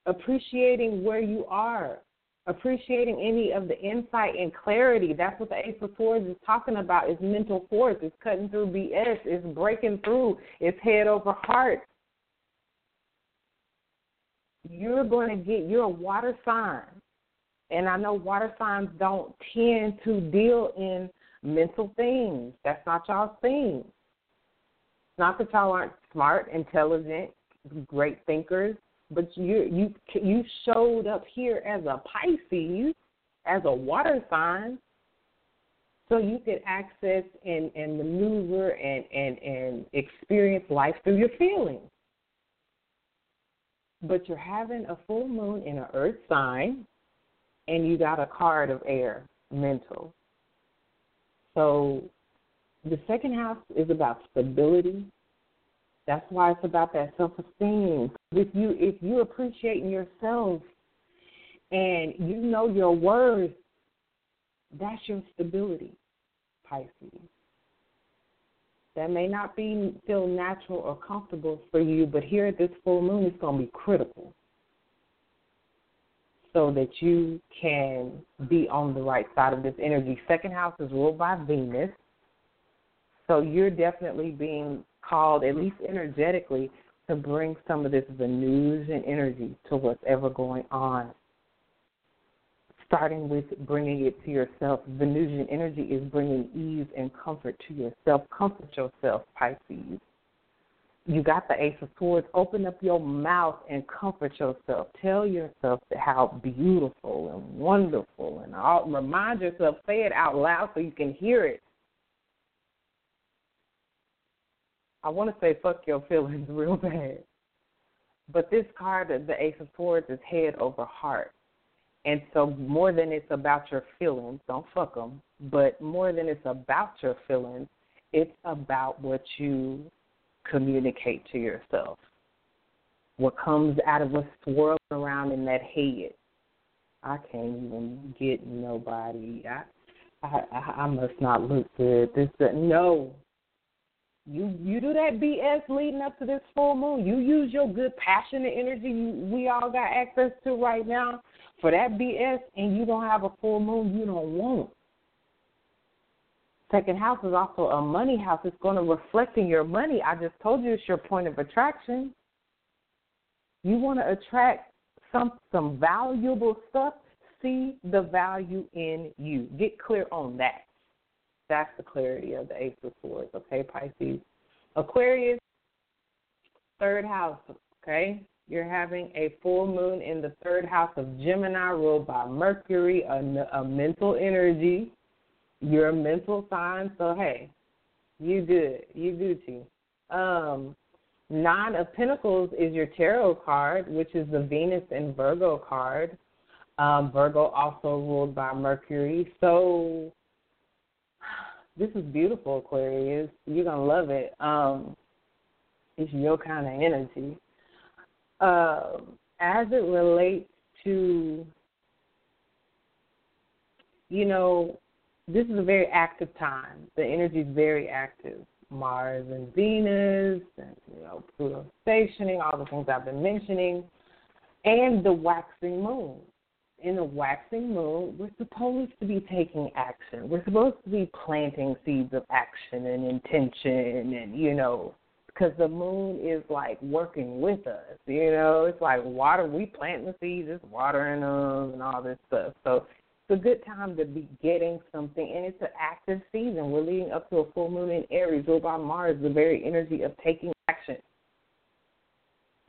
appreciating where you are, appreciating any of the insight and clarity. That's what the Ace of Swords is talking about. Is mental force. It's cutting through BS. It's breaking through. It's head over heart you're going to get, you're a water sign. And I know water signs don't tend to deal in mental things. That's not y'all's thing. It's not that y'all aren't smart, intelligent, great thinkers, but you you you showed up here as a Pisces, as a water sign, so you can access and and maneuver and and and experience life through your feelings but you're having a full moon in an earth sign and you got a card of air, mental. So the second house is about stability. That's why it's about that self esteem. If you if you appreciating yourself and you know your worth, that's your stability, Pisces that may not be feel natural or comfortable for you, but here at this full moon, it's going to be critical so that you can be on the right side of this energy. Second house is ruled by Venus, so you're definitely being called, at least energetically, to bring some of this Venusian energy to whatever going on starting with bringing it to yourself. Venusian energy is bringing ease and comfort to yourself. Comfort yourself, Pisces. You got the Ace of Swords. Open up your mouth and comfort yourself. Tell yourself how beautiful and wonderful, and all, remind yourself. Say it out loud so you can hear it. I want to say fuck your (laughs) feelings real bad. But this card, the Ace of Swords, is head over heart. And so, more than it's about your feelings, don't fuck them, but more than it's about your feelings, it's about what you communicate to yourself. What comes out of what's swirling around in that head. I can't even get nobody. I, I, I must not look good. This, that, no. You you do that BS leading up to this full moon. You use your good passionate energy you, we all got access to right now for that BS and you don't have a full moon you don't want. Second house is also a money house. It's going to reflect in your money. I just told you it's your point of attraction. You want to attract some some valuable stuff. See the value in you. Get clear on that. That's the clarity of the Ace of Swords. Okay, Pisces. Aquarius, third house. Okay, you're having a full moon in the third house of Gemini, ruled by Mercury, a, a mental energy. You're a mental sign, so hey, you good. You Gucci. Um, Nine of Pentacles is your tarot card, which is the Venus and Virgo card. Um, Virgo also ruled by Mercury. So this is beautiful, Aquarius. You're gonna love it. Um, it's your kind of energy. Uh, as it relates to, you know, this is a very active time. The energy is very active. Mars and Venus, and you know, Pluto stationing, all the things I've been mentioning, and the waxing moon. In the waxing moon, we're supposed to be taking action. We're supposed to be planting seeds of action and intention, and you know, because the moon is like working with us. You know, it's like water. We plant the seeds, it's watering them, and all this stuff. So it's a good time to be getting something, and it's an active season. We're leading up to a full moon in Aries, ruled by Mars, the very energy of taking action.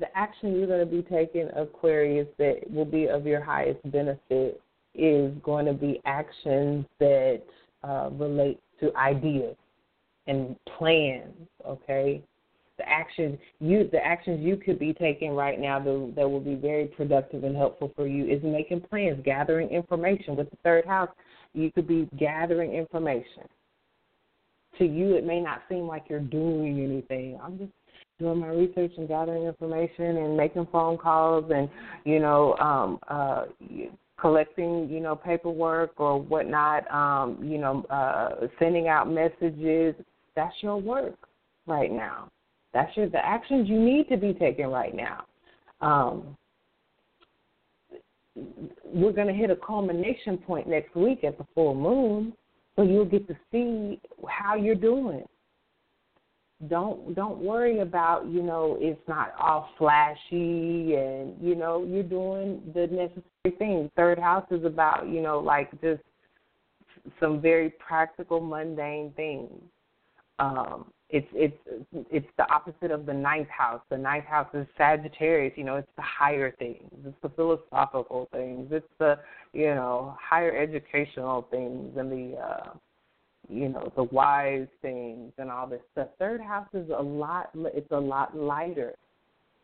The action you're going to be taking, Aquarius, that will be of your highest benefit is going to be actions that uh, relate to ideas and plans. Okay, the actions you the actions you could be taking right now that, that will be very productive and helpful for you is making plans, gathering information. With the third house, you could be gathering information. To you, it may not seem like you're doing anything. I'm just doing my research and gathering information and making phone calls and you know um uh collecting you know paperwork or whatnot um you know uh sending out messages that's your work right now that's your, the actions you need to be taking right now. Um, we're going to hit a culmination point next week at the full moon, so you'll get to see how you're doing. Don't don't worry about you know it's not all flashy and you know you're doing the necessary thing Third house is about you know like just some very practical mundane things. Um, it's it's it's the opposite of the ninth house. The ninth house is Sagittarius. You know, it's the higher things. It's the philosophical things. It's the you know higher educational things and the uh, you know the wise things and all this stuff. Third house is a lot. It's a lot lighter.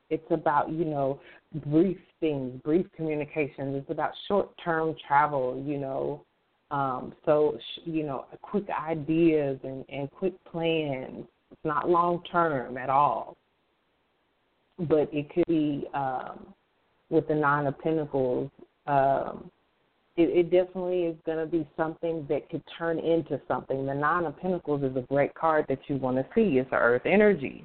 It's about you know brief things, brief communications. It's about short term travel. You know. Um, so, you know, quick ideas and, and quick plans it's not long term at all. But it could be um, with the Nine of Pentacles. Um, it, it definitely is going to be something that could turn into something. The Nine of Pentacles is a great card that you want to see. It's the Earth energy.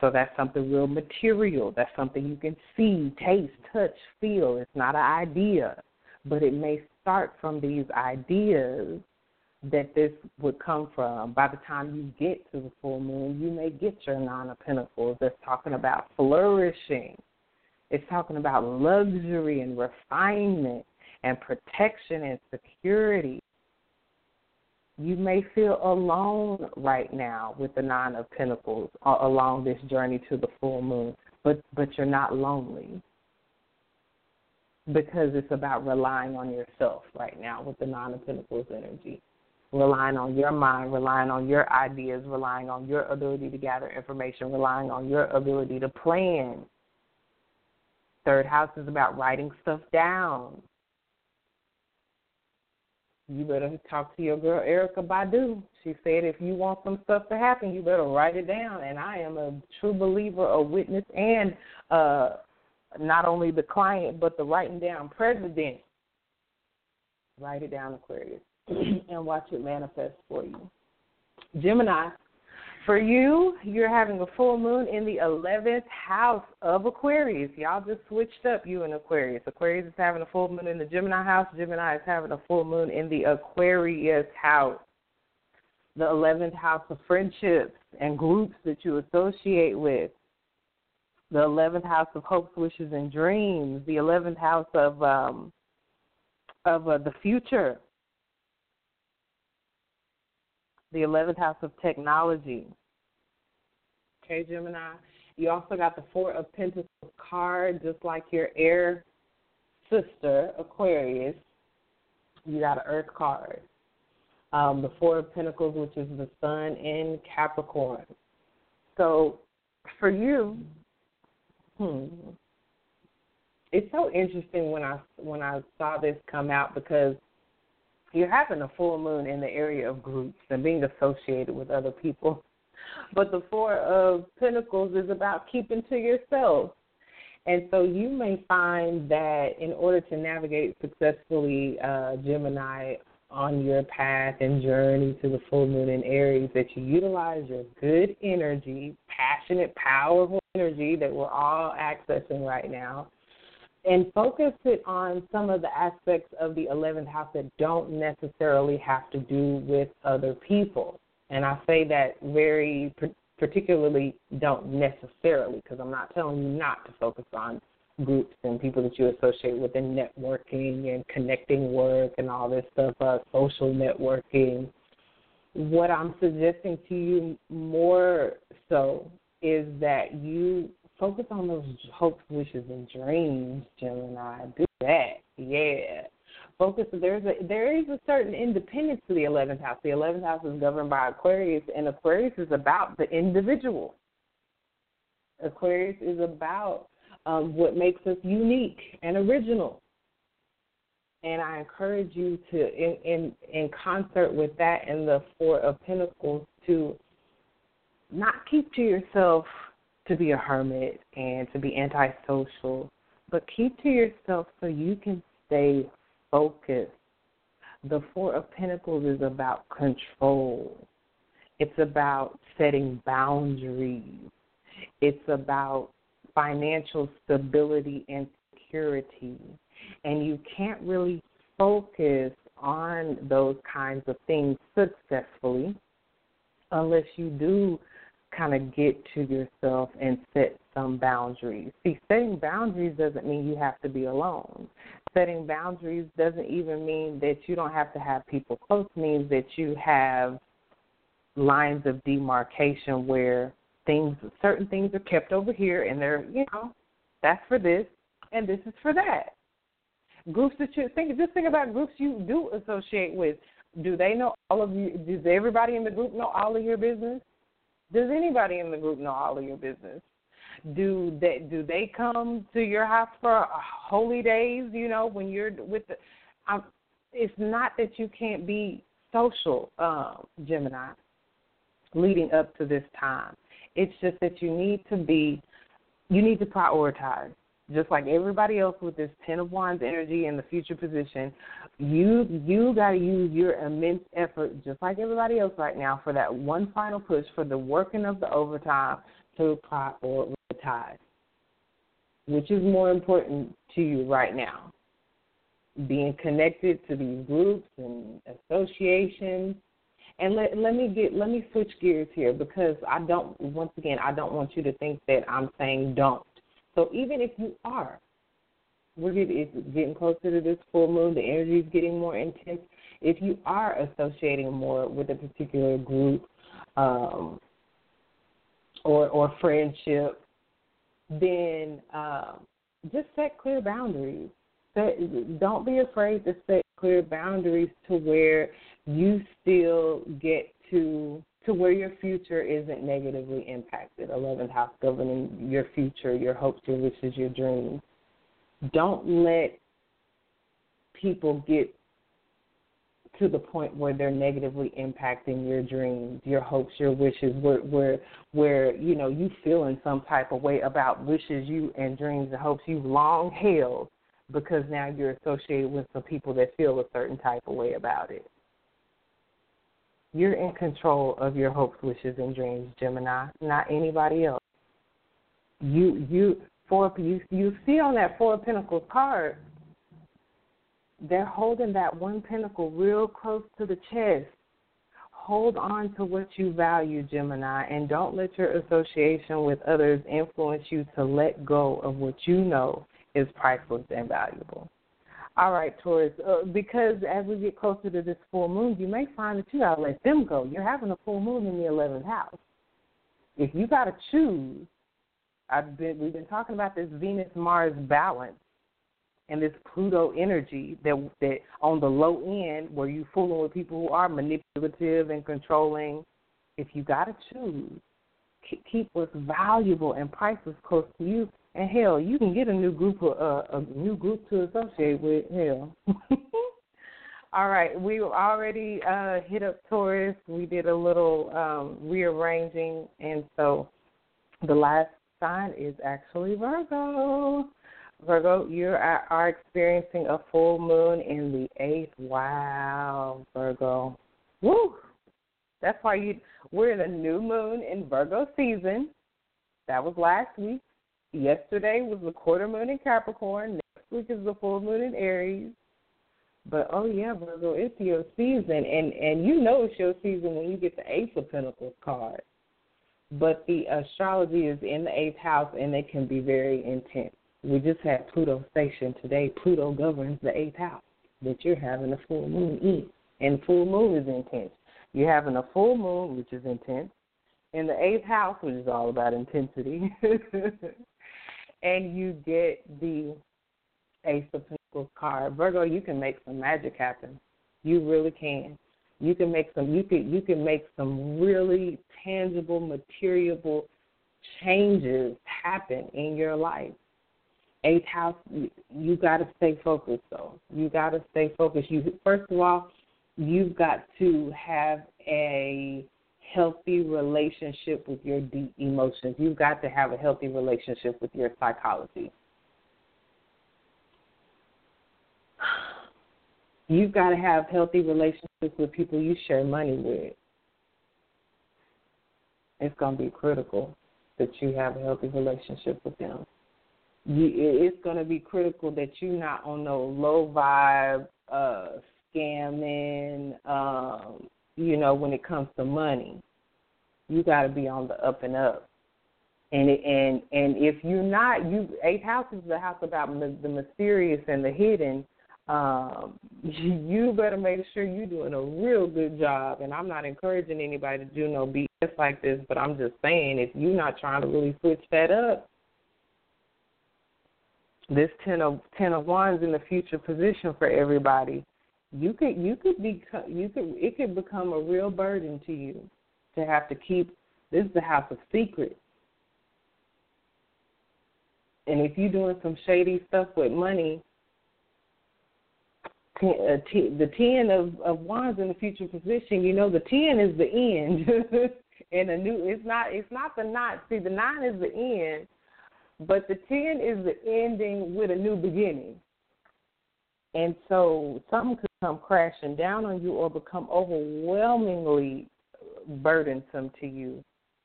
So that's something real material. That's something you can see, taste, touch, feel. It's not an idea, but it may start from these ideas that this would come from. By the time you get to the full moon, you may get your Nine of Pentacles that's talking about flourishing. It's talking about luxury and refinement and protection and security. You may feel alone right now with the Nine of Pentacles along this journey to the full moon, but but you're not lonely because it's about relying on yourself right now with the Nine of Pentacles energy relying on your mind, relying on your ideas, relying on your ability to gather information, relying on your ability to plan. Third house is about writing stuff down. You better talk to your girl Erykah Badu. She said if you want some stuff to happen, you better write it down. And I am a true believer, a witness, and uh, not only the client but the writing down president. Write it down, Aquarius. (clears throat) and watch it manifest for you. Gemini, for you, you're having a full moon in the 11th house of Aquarius. Y'all just switched up, you and Aquarius. Aquarius is having a full moon in the Gemini house. Gemini is having a full moon in the Aquarius house. The 11th house of friendships and groups that you associate with. The 11th house of hopes, wishes, and dreams. The 11th house of um, of uh, the future the 11th house of technology. Okay, Gemini. You also got the Four of Pentacles card, just like your air sister, Aquarius. You got an Earth card. Um, the Four of Pentacles, which is the Sun in Capricorn. So for you, hmm, it's so interesting when I when I saw this come out because you're having a full moon in the area of groups and being associated with other people. But the Four of Pentacles is about keeping to yourself. And so you may find that in order to navigate successfully, uh, Gemini, on your path and journey to the full moon in Aries, that you utilize your good energy, passionate, powerful energy that we're all accessing right now, and focus it on some of the aspects of the 11th house that don't necessarily have to do with other people. And I say that very particularly don't necessarily because I'm not telling you not to focus on groups and people that you associate with in networking and connecting work and all this stuff, uh, social networking. What I'm suggesting to you more so is that you focus on those hopes, wishes, and dreams, Gemini. Do that, yeah. Focus. There's a there is a certain independence to the 11th house. The 11th house is governed by Aquarius, and Aquarius is about the individual. Aquarius is about um, what makes us unique and original. And I encourage you to, in, in in concert with that and the Four of Pentacles, to not keep to yourself to be a hermit and to be antisocial, but keep to yourself so you can stay focused. The Four of Pentacles is about control. It's about setting boundaries. It's about financial stability and security. And you can't really focus on those kinds of things successfully unless you do kind of get to yourself and set some boundaries. See, setting boundaries doesn't mean you have to be alone. Setting boundaries doesn't even mean that you don't have to have people close. It means that you have lines of demarcation where things, certain things are kept over here, and they're, you know, that's for this, and this is for that. Groups that you think, just think about groups you do associate with. Do they know all of you? Does everybody in the group know all of your business? Does anybody in the group know all of your business? Do they do they come to your house for holy days? You know, when you're with the, um, it's not that you can't be social, um, Gemini, leading up to this time. It's just that you need to be, you need to prioritize just like everybody else with this ten of wands energy in the future position, you you got to use your immense effort, just like everybody else right now, for that one final push for the working of the overtime to prioritize. Which is more important to you right now? Being connected to these groups and associations. And let let me get let me switch gears here because I don't once again I don't want you to think that I'm saying don't so even if you are, we're getting, closer to this full moon, the energy is getting more intense. If you are associating more with a particular group um, or or friendship, then um, just set clear boundaries. Set, don't be afraid to set clear boundaries to where you still get to to where your future isn't negatively impacted. 11th house governing your future, your hopes, your wishes, your dreams. Don't let people get to the point where they're negatively impacting your dreams, your hopes, your wishes, where where where you know you feel in some type of way about wishes you and dreams and hopes you've long held because now you're associated with some people that feel a certain type of way about it. You're in control of your hopes, wishes, and dreams, Gemini, not anybody else. You you four you you see on that four of pentacles card, they're holding that one pentacle real close to the chest. Hold on to what you value, Gemini, and don't let your association with others influence you to let go of what you know is priceless and valuable. All right, Taurus. Uh, because as we get closer to this full moon, you may find that you gotta let them go. You're having a full moon in the eleventh house. If you gotta choose, I've been we've been talking about this Venus Mars balance and this Pluto energy that that on the low end where you fooling with people who are manipulative and controlling. If you gotta choose, keep what's valuable and priceless close to you And hell, you can get a new group of, uh, a new group to associate with. Hell. (laughs) All right, we already uh, hit up Taurus. We did a little um, rearranging, and so the last sign is actually Virgo. Virgo, you are, experiencing a full moon in the eighth. Wow, Virgo. Woo! That's why you. We're in a new moon in Virgo season. That was last week. Yesterday was the quarter moon in Capricorn. Next week is the full moon in Aries. But oh yeah, Virgo, it's your season, and and you know it's your season when you get the Ace of Pentacles card. But the astrology is in the eighth house, and it can be very intense. We just had Pluto station today. Pluto governs the eighth house that you're having a full moon in, and full moon is intense. You're having a full moon, which is intense, in the eighth house, which is all about intensity, (laughs) and you get the Ace of Pentacles card. Virgo, you can make some magic happen. You really can. You can make some. You can you can make some really tangible, material changes happen in your life. Eighth house, you, you got to stay focused though. You got to stay focused. You first of all, you've got to have a healthy relationship with your deep emotions. You've got to have a healthy relationship with your psychology. You've got to have healthy relationships with people you share money with. It's going to be critical that you have a healthy relationship with them. It's going to be critical that you're not on no low vibe, uh, scamming, um, you know, when it comes to money. You got to be on the up and up. And and and if you're not, you eighth house is the house about the mysterious and the hidden um, (laughs) you better make sure you're doing a real good job. And I'm not encouraging anybody to do no BS like this, but I'm just saying if you're not trying to really switch that up, this ten of ten of wands in the future position for everybody, you could you could be you could it could become a real burden to you to have to keep this is the house of secrets. And if you're doing some shady stuff with money, uh, the ten of, of wands in the future position, you know the ten is the end, (laughs) and a new. It's not. It's not the nine. See, the nine is the end, but the ten is the ending with a new beginning. And so something come crashing down on you or become overwhelmingly burdensome to you,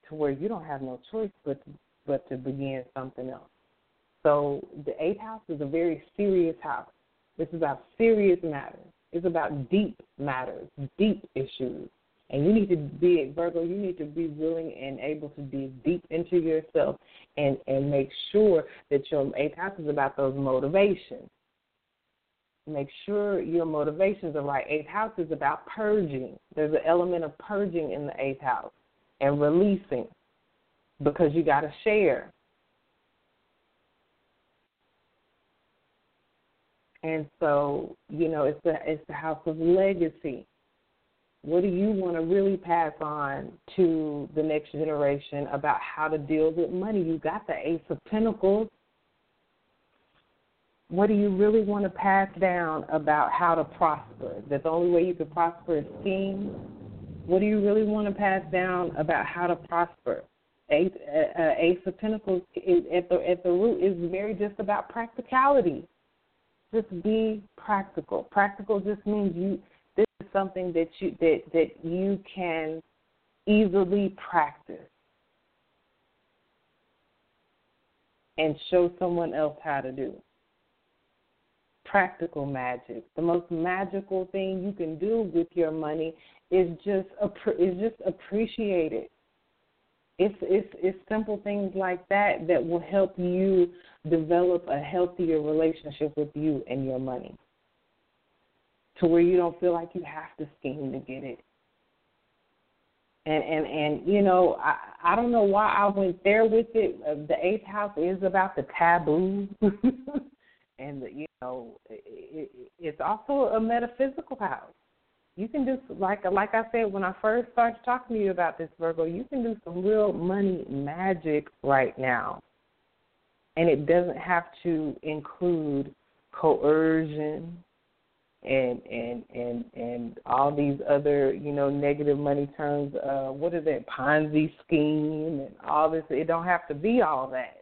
to where you don't have no choice but but to begin something else. So the eighth house is a very serious house this is about serious matters. It's about deep matters, deep issues. And you need to be Virgo, you need to be willing and able to dig deep into yourself and, and make sure that your eighth house is about those motivations. Make sure your motivations are right. Eighth house is about purging. There's an element of purging in the eighth house and releasing because you got to share. And so, you know, it's the it's the house of legacy. What do you want to really pass on to the next generation about how to deal with money? You got the Ace of Pentacles. What do you really want to pass down about how to prosper? That the only way you can prosper is scheme. What do you really want to pass down about how to prosper? Ace, uh, uh Ace of Pentacles is, at the at the root is very just about practicality just be practical. Practical just means you this is something that you that that you can easily practice and show someone else how to do. Practical magic. The most magical thing you can do with your money is just is just appreciate it. It's it's it's simple things like that that will help you develop a healthier relationship with you and your money to where you don't feel like you have to scheme to get it. And and and you know, I I don't know why I went there with it. The eighth house is about the taboo, (laughs) and the, you know, it, it, it's also a metaphysical house. You can do like like I said when I first started talking to you about this Virgo. You can do some real money magic right now And it doesn't have to include coercion and and and and all these other you know negative money terms uh what is that ponzi scheme and all this it don't have to be all that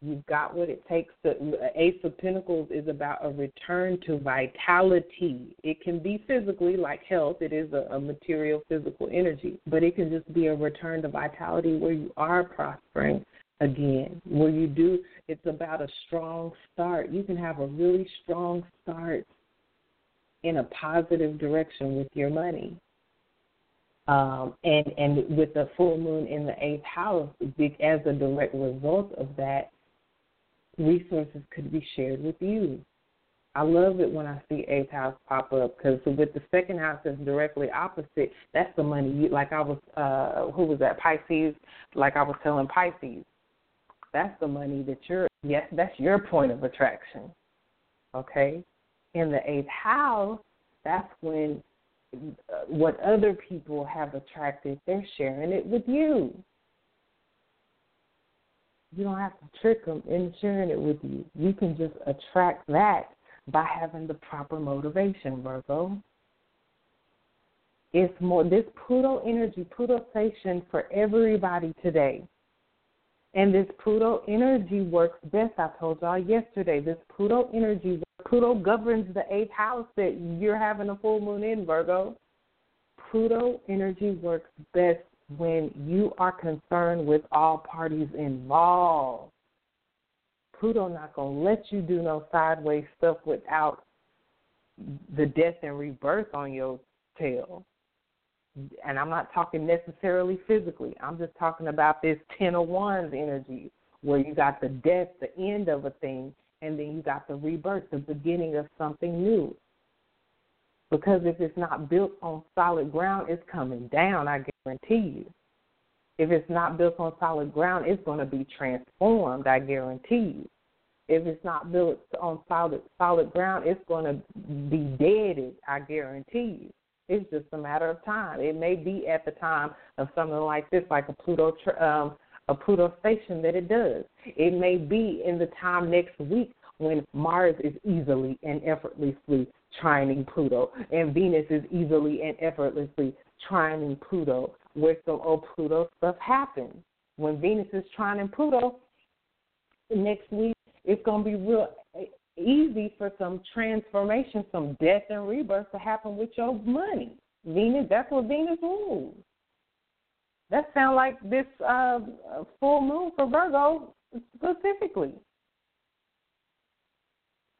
You've got what it takes to. Ace of Pentacles is about a return to vitality. It can be physically, like health, it is a, a material, physical energy, but it can just be a return to vitality where you are prospering again, where you do. It's about a strong start. You can have a really strong start in a positive direction with your money. Um, and and with the full moon in the eighth house, as a direct result of that, resources could be shared with you. I love it when I see eighth house pop up because with the second house that's directly opposite, that's the money you like. I was uh who was that Pisces? Like I was telling Pisces, that's the money that you're. Yes, that's your point of attraction. Okay, in the eighth house, that's when uh, what other people have attracted, they're sharing it with you. You don't have to trick them in sharing it with you. You can just attract that by having the proper motivation, Virgo. It's more this Pluto energy, Pluto station for everybody today. And this Pluto energy works best. I told y'all yesterday. This Pluto energy, Pluto governs the eighth house that you're having a full moon in, Virgo. Pluto energy works best when you are concerned with all parties involved. Pluto not gonna let you do no sideways stuff without the death and rebirth on your tail. And I'm not talking necessarily physically. I'm just talking about this ten of wands energy where you got the death, the end of a thing, and then you got the rebirth, the beginning of something new. Because if it's not built on solid ground, it's coming down, I guarantee you. If it's not built on solid ground, it's going to be transformed, I guarantee you. If it's not built on solid solid ground, it's going to be deaded, I guarantee you. It's just a matter of time. It may be at the time of something like this, like a Pluto um, a Pluto station, that it does. It may be in the time next week when Mars is easily and effortlessly trining Pluto, and Venus is easily and effortlessly trining Pluto, where some old Pluto stuff happens. When Venus is trining Pluto, next week it's going to be real easy for some transformation, some death and rebirth to happen with your money. Venus, that's what Venus rules. That sounds like this uh, full moon for Virgo specifically.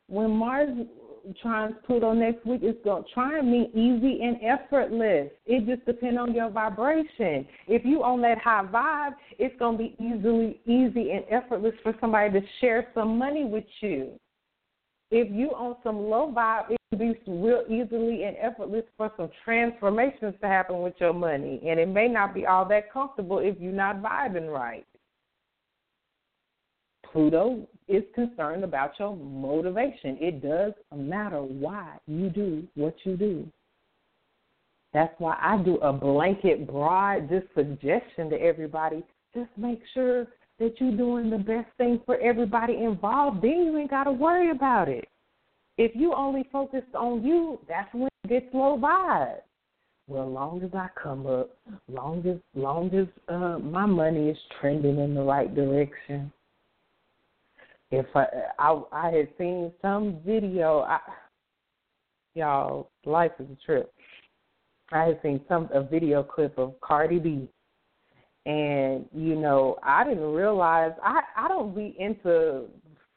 When Mars trines Pluto next week, is going to try and mean easy and effortless. It just depends on your vibration. If you on that high vibe, it's going to be easily easy and effortless for somebody to share some money with you. If you on some low vibe, it can be real easily and effortless for some transformations to happen with your money. And it may not be all that comfortable if you're not vibing right. Pluto is concerned about your motivation. It does matter why you do what you do. That's why I do a blanket, broad, just suggestion to everybody. Just make sure that you're doing the best thing for everybody involved. Then you ain't got to worry about it. If you only focus on you, that's when it gets low vibes. Well, long as I come up, long as long as uh, my money is trending in the right direction, if I I, I had seen some video, I, y'all, life is a trip. I had seen some a video clip of Cardi B, and you know I didn't realize I I don't be into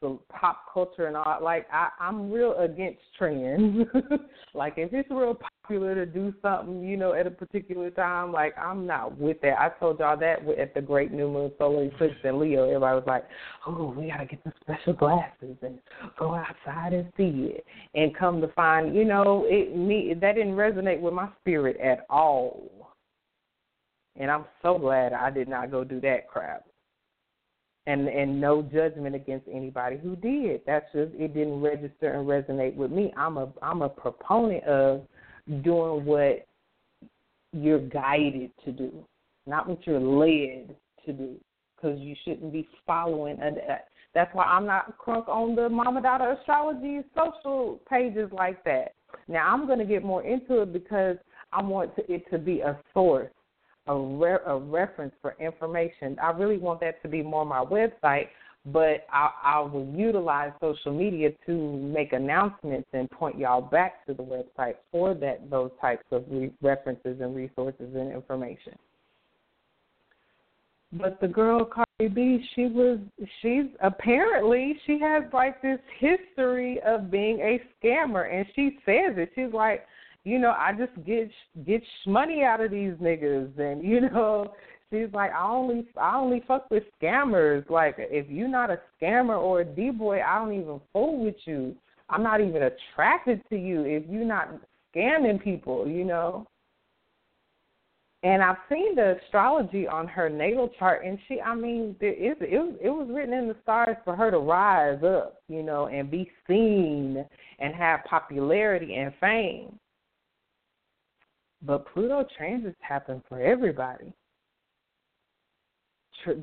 the pop culture and all. Like I I'm real against trends. (laughs) like if it's real popular to do something, you know, at a particular time. Like I'm not with that. I told y'all that at the Great New Moon Solar Eclipse in Leo. Everybody was like, "Oh, we gotta get the special glasses and go outside and see it." And come to find, you know, it me that didn't resonate with my spirit at all. And I'm so glad I did not go do that crap. And and no judgment against anybody who did. That's just it didn't register and resonate with me. I'm a I'm a proponent of doing what you're guided to do, not what you're led to do. because you shouldn't be following. A, that's why I'm not crunk on the Mama Dada Astrology social pages like that. Now I'm going to get more into it because I want to, it to be a source, a, re, a reference for information. I really want that to be more my website, but I, I will utilize social media to make announcements and point y'all back to the website for that those types of re- references and resources and information. But the girl Cardi B, she was she's apparently she has like this history of being a scammer, and she says it. She's like, you know, I just get get money out of these niggas, and you know, (laughs) she's like, I only I only fuck with scammers. Like, if you're not a scammer or a d boy, I don't even fool with you. I'm not even attracted to you if you're not scamming people. You know. And I've seen the astrology on her natal chart, and she, I mean, there is, it, was, it was written in the stars for her to rise up, you know, and be seen and have popularity and fame. But Pluto transits happen for everybody.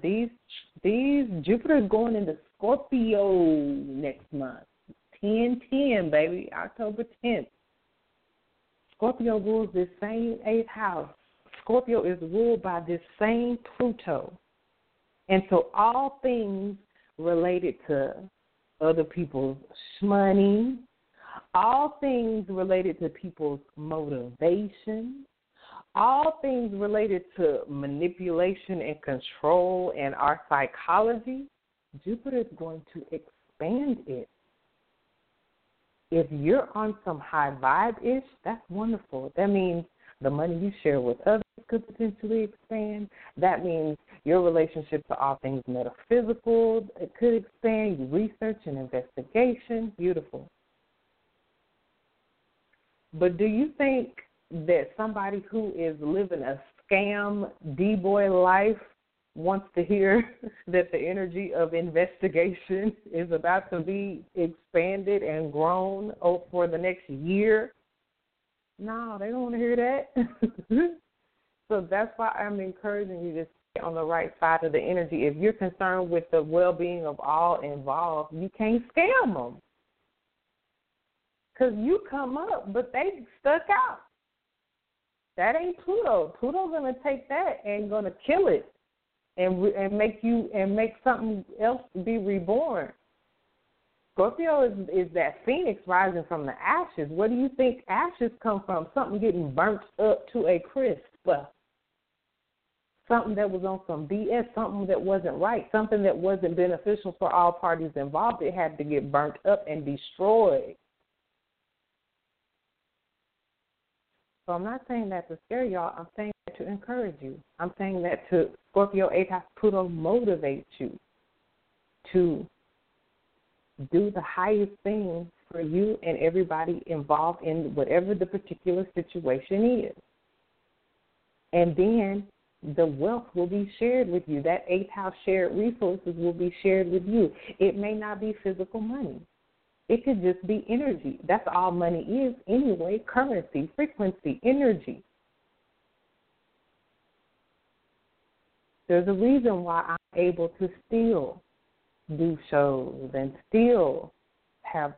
These these Jupiter's going into Scorpio next month. Ten ten, baby, October tenth. Scorpio rules this same eighth house. Scorpio is ruled by this same Pluto. And so all things related to other people's money, all things related to people's motivation, all things related to manipulation and control and our psychology, Jupiter is going to expand it. If you're on some high vibe ish, that's wonderful. That means the money you share with others could potentially expand. That means your relationship to all things metaphysical it could expand. Your Research and investigation, beautiful. But do you think that somebody who is living a scam D boy life wants to hear (laughs) that the energy of investigation (laughs) is about to be expanded and grown for the next year? No, they don't want to hear that. (laughs) so that's why I'm encouraging you to stay on the right side of the energy. If you're concerned with the well being of all involved, you can't scam them. Because you come up, but they stuck out. That ain't Pluto. Pluto's gonna take that and gonna kill it, and and make you and make something else be reborn. Scorpio is is that phoenix rising from the ashes. Where do you think ashes come from? Something getting burnt up to a crisp. Something that was on some BS, something that wasn't right, something that wasn't beneficial for all parties involved. It had to get burnt up and destroyed. So I'm not saying that to scare y'all. I'm saying that to encourage you. I'm saying that to Scorpio 8 house Pluto motivate you to do the highest thing for you and everybody involved in whatever the particular situation is. And then the wealth will be shared with you. That eighth house shared resources will be shared with you. It may not be physical money. It could just be energy. That's all money is anyway currency, frequency, energy. There's a reason why I'm able to still do shows and still have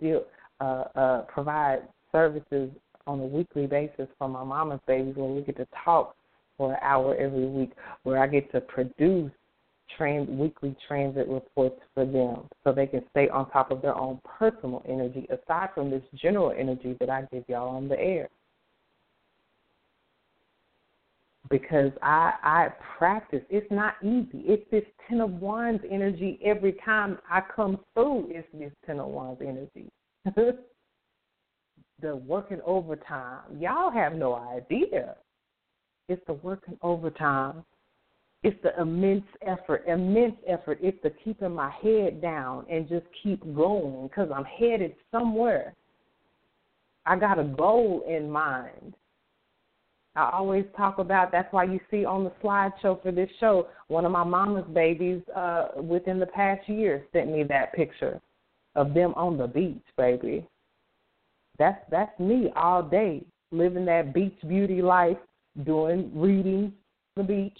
deal, uh, uh, provide services on a weekly basis for my mama's babies where we get to talk for an hour every week, where I get to produce trans, weekly transit reports for them so they can stay on top of their own personal energy aside from this general energy that I give y'all on the air. Because I I practice. It's not easy. It's this ten of wands energy every time I come through. It's this ten of wands energy. (laughs) the working overtime. Y'all have no idea. It's the working overtime it's the immense effort, immense effort. It's the keeping my head down and just keep going because I'm headed somewhere. I got a goal in mind. I always talk about that's why you see on the slideshow for this show, one of my mama's babies uh within the past year sent me that picture of them on the beach, baby. That's that's me all day, living that beach beauty life, doing reading the beach,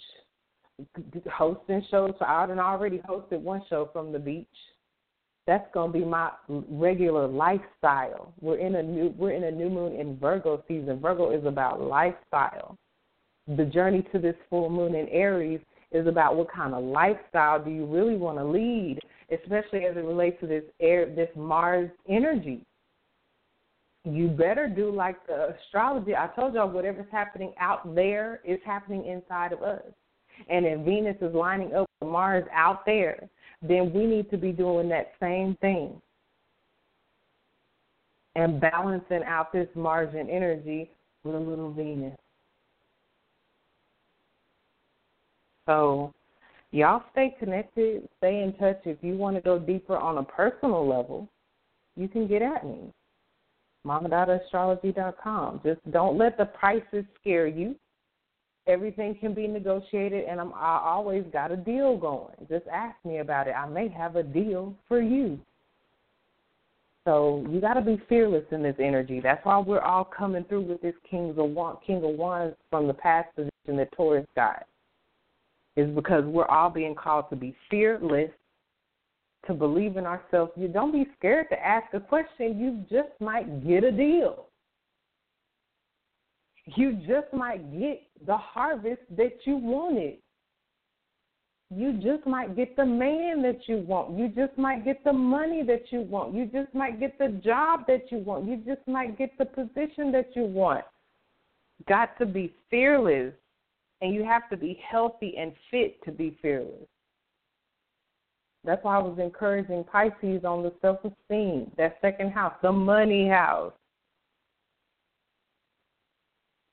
hosting shows. So I done already hosted one show from the beach. That's gonna be my regular lifestyle. We're in a new we're in a new moon in Virgo season. Virgo is about lifestyle. The journey to this full moon in Aries is about what kind of lifestyle do you really want to lead, especially as it relates to this air this Mars energy you better do like the astrology. I told y'all whatever's happening out there is happening inside of us. And if Venus is lining up with Mars out there, then we need to be doing that same thing and balancing out this margin energy with a little Venus. So, y'all stay connected, stay in touch. If you want to go deeper on a personal level, you can get at me mamadadastrology.com. Just don't let the prices scare you. Everything can be negotiated, and I'm, I always got a deal going. Just ask me about it. I may have a deal for you. So you got to be fearless in this energy. That's why we're all coming through with this Kings of Wands, King of Wands from the past position that Taurus got. Is because we're all being called to be fearless to believe in ourselves. You don't be scared to ask a question. You just might get a deal. You just might get the harvest that you wanted. You just might get the man that you want. You just might get the money that you want. You just might get the job that you want. You just might get the position that you want. Got to be fearless, and you have to be healthy and fit to be fearless. That's why I was encouraging Pisces on the self esteem, that second house, the money house.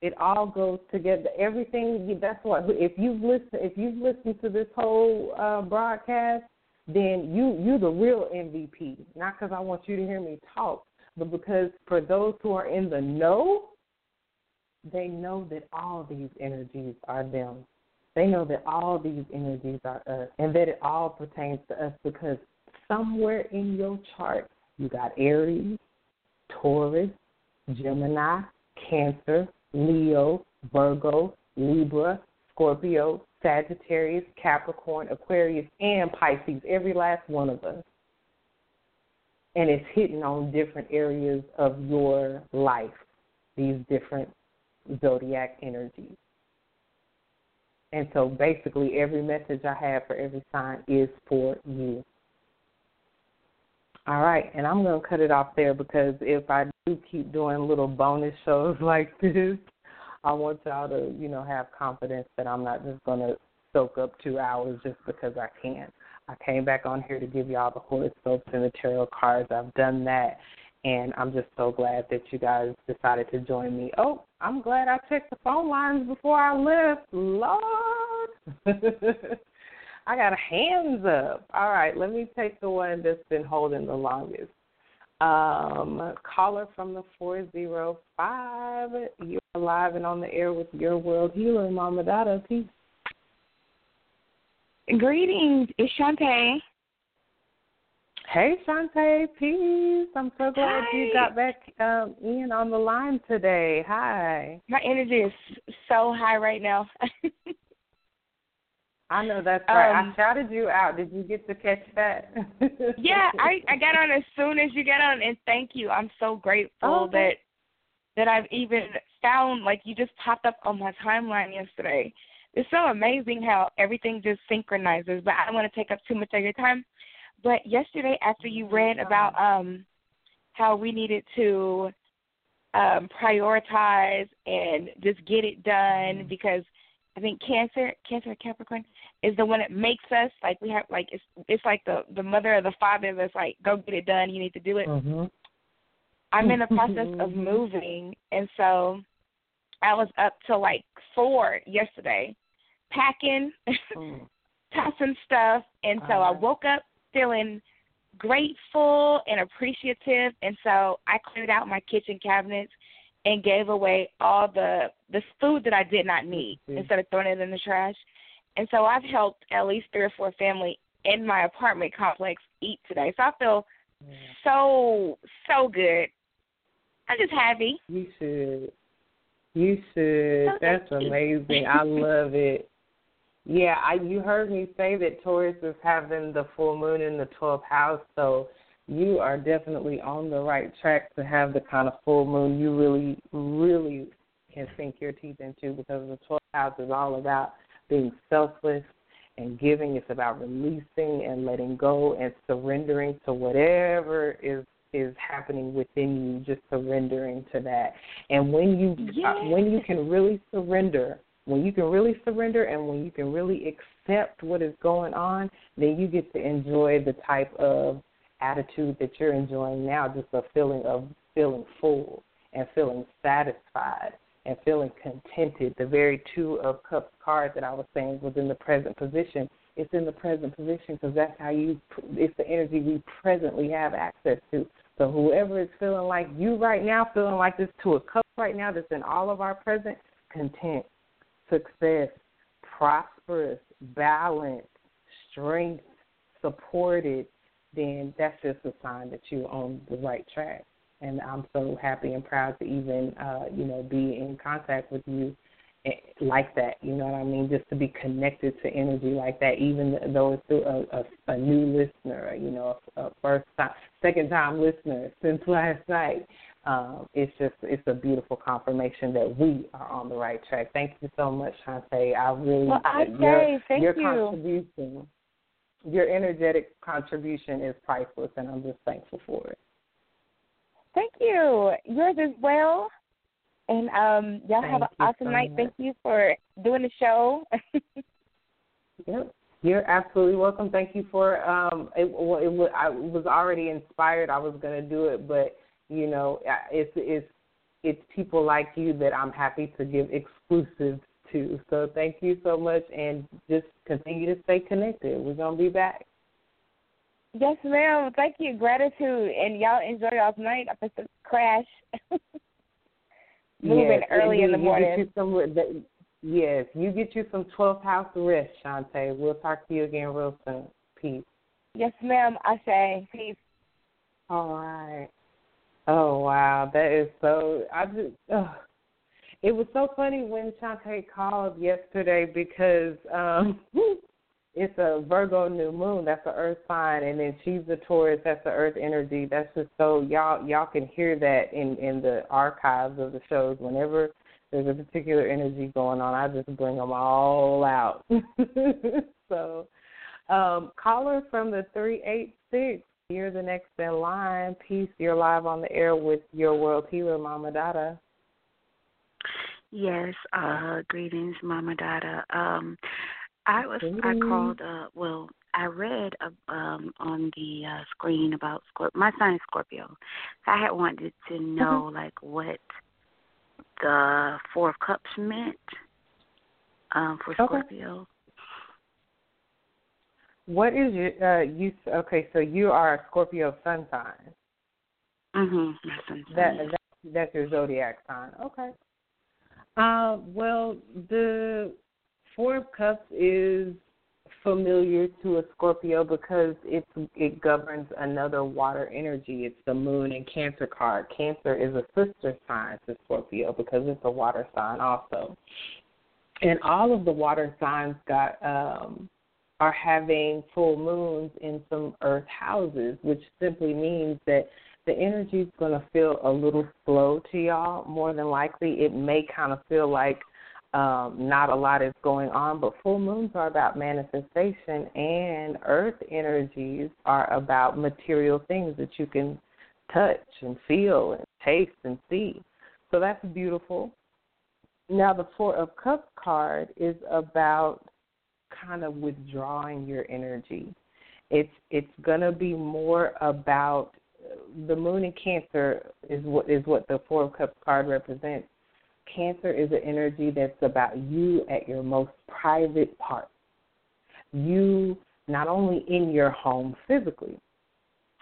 It all goes together. Everything. That's what. If you've listened, if you've listened to this whole uh, broadcast, then you you're the real MVP. Not because I want you to hear me talk, but because for those who are in the know, they know that all these energies are them. They know that all these energies are us and that it all pertains to us because somewhere in your chart you got Aries, Taurus, Gemini, Cancer, Leo, Virgo, Libra, Scorpio, Sagittarius, Capricorn, Aquarius, and Pisces, every last one of us. And it's hitting on different areas of your life, these different zodiac energies. And so basically, every message I have for every sign is for you. All right, and I'm going to cut it off there because if I do keep doing little bonus shows (laughs) like this, I want y'all to, you know, have confidence that I'm not just going to soak up two hours just because I can. I came back on here to give y'all the horoscopes and the tarot cards. I've done that, and I'm just so glad that you guys decided to join me. Oh, I'm glad I checked the phone lines before I left. Lord. (laughs) I got hands up. All right, let me take the one that's been holding the longest. Um, caller from the 405. You're live and on the air with your world healer, Mama Dada. Peace. Greetings. It's Shantae. Hey, Shantae, peace. I'm so glad Hi. you got back um, in on the line today. Hi. My energy is so high right now. (laughs) I know that's right. Um, I shouted you out. Did you get to catch that? (laughs) yeah, I I got on as soon as you got on, and thank you. I'm so grateful Oh, that that I've even found like you just popped up on my timeline yesterday. It's so amazing how everything just synchronizes. But I don't want to take up too much of your time. But yesterday, after you read about um how we needed to um prioritize and just get it done because I think Cancer, Cancer Capricorn is the one that makes us like we have like it's it's like the the mother or the father that's like go get it done. You need to do it. mhm. I'm in the process of moving, and so I was up till like four yesterday, packing, Mm. (laughs) tossing stuff, and so I woke up feeling grateful and appreciative, and so I cleared out my kitchen cabinets and gave away all the the food that I did not need Mhm. instead of throwing it in the trash. And so I've helped at least three or four family in my apartment complex eat today. So I feel Yeah. so so good. I'm just happy. You should. You should. That's amazing. I love it. Yeah, I you heard me say that Taurus is having the full moon in the 12th house, so you are definitely on the right track to have the kind of full moon you really, really can sink your teeth into because the 12th house is all about being selfless and giving. It's about releasing and letting go and surrendering to whatever is is happening within you, just surrendering to that. And when you uh, when you can really surrender, when you can really surrender and when you can really accept what is going on, then you get to enjoy the type of attitude that you're enjoying now, just a feeling of feeling full and feeling satisfied and feeling contented. The very two of cups card that I was saying was in the present position. It's in the present position because that's how you. It's the energy we presently have access to. So whoever is feeling like you right now, feeling like this to a cup right now, that's in all of our present, content, success, prosperous, balanced, strength, supported, then that's just a sign that you're on the right track. And I'm so happy and proud to even, uh, you know, be in contact with you eh, like that. You know what I mean? Just to be connected to energy like that, even though it's through a, a, a new listener, you know, a first time, second time listener (laughs) since last night. Um, it's just it's a beautiful confirmation that we are on the right track. Thank you so much, Shantae. I really well, I your, thank your you. contribution your energetic contribution is priceless, and I'm just thankful for it. Thank you. Yours as well. And um, y'all Thank have an awesome so night. much. Thank you for doing the show. (laughs) Yep. You're absolutely welcome. Thank you for um. It, well, it was I was already inspired. I was going to do it, but you know, it's it's it's people like you that I'm happy to give exclusives to. So thank you so much, and just continue to stay connected. We're gonna be back. Yes, ma'am. Thank you. Gratitude. And y'all enjoy y'all's night. I'm supposed to crash. (laughs) Moving yes, early in the morning. You some, yes, you get you some 12th house rest, Shantae. We'll talk to you again real soon. Peace. Yes, ma'am. I say peace. All right. Oh wow, that is so. I just. Ugh. It was so funny when Shantae called yesterday because um (laughs) it's a Virgo new moon. That's the Earth sign, and then she's the Taurus. That's the Earth energy. That's just so y'all y'all can hear that in in the archives of the shows. Whenever there's a particular energy going on, I just bring them all out. (laughs) so, um, caller from the three eight six. You're the next in line. Peace. You're live on the air with your world healer, Mama Dada. Yes, uh greetings, Mama Dada. Um I was I called uh well, I read uh, um on the uh screen about Scorp my son is Scorpio. I had wanted to know like what the Four of Cups meant um for Okay. Scorpio. What is your uh you okay, so you are a Scorpio sun sign. Mhm. That, that that's your zodiac sign. Okay. Uh well the Four of Cups is familiar to a Scorpio because it's it governs another water energy. It's the moon and cancer card. Cancer is a sister sign to Scorpio because it's a water sign also. And all of the water signs got um are having full moons in some earth houses, which simply means that the energy is going to feel a little slow to y'all. More than likely, it may kind of feel like um, not a lot is going on, but full moons are about manifestation, and earth energies are about material things that you can touch and feel and taste and see. So that's beautiful. Now, the Four of Cups card is about kind of withdrawing your energy. It's it's gonna be more about the moon in Cancer is what is what the Four of Cups card represents. Cancer is an energy that's about you at your most private part. You not only in your home physically,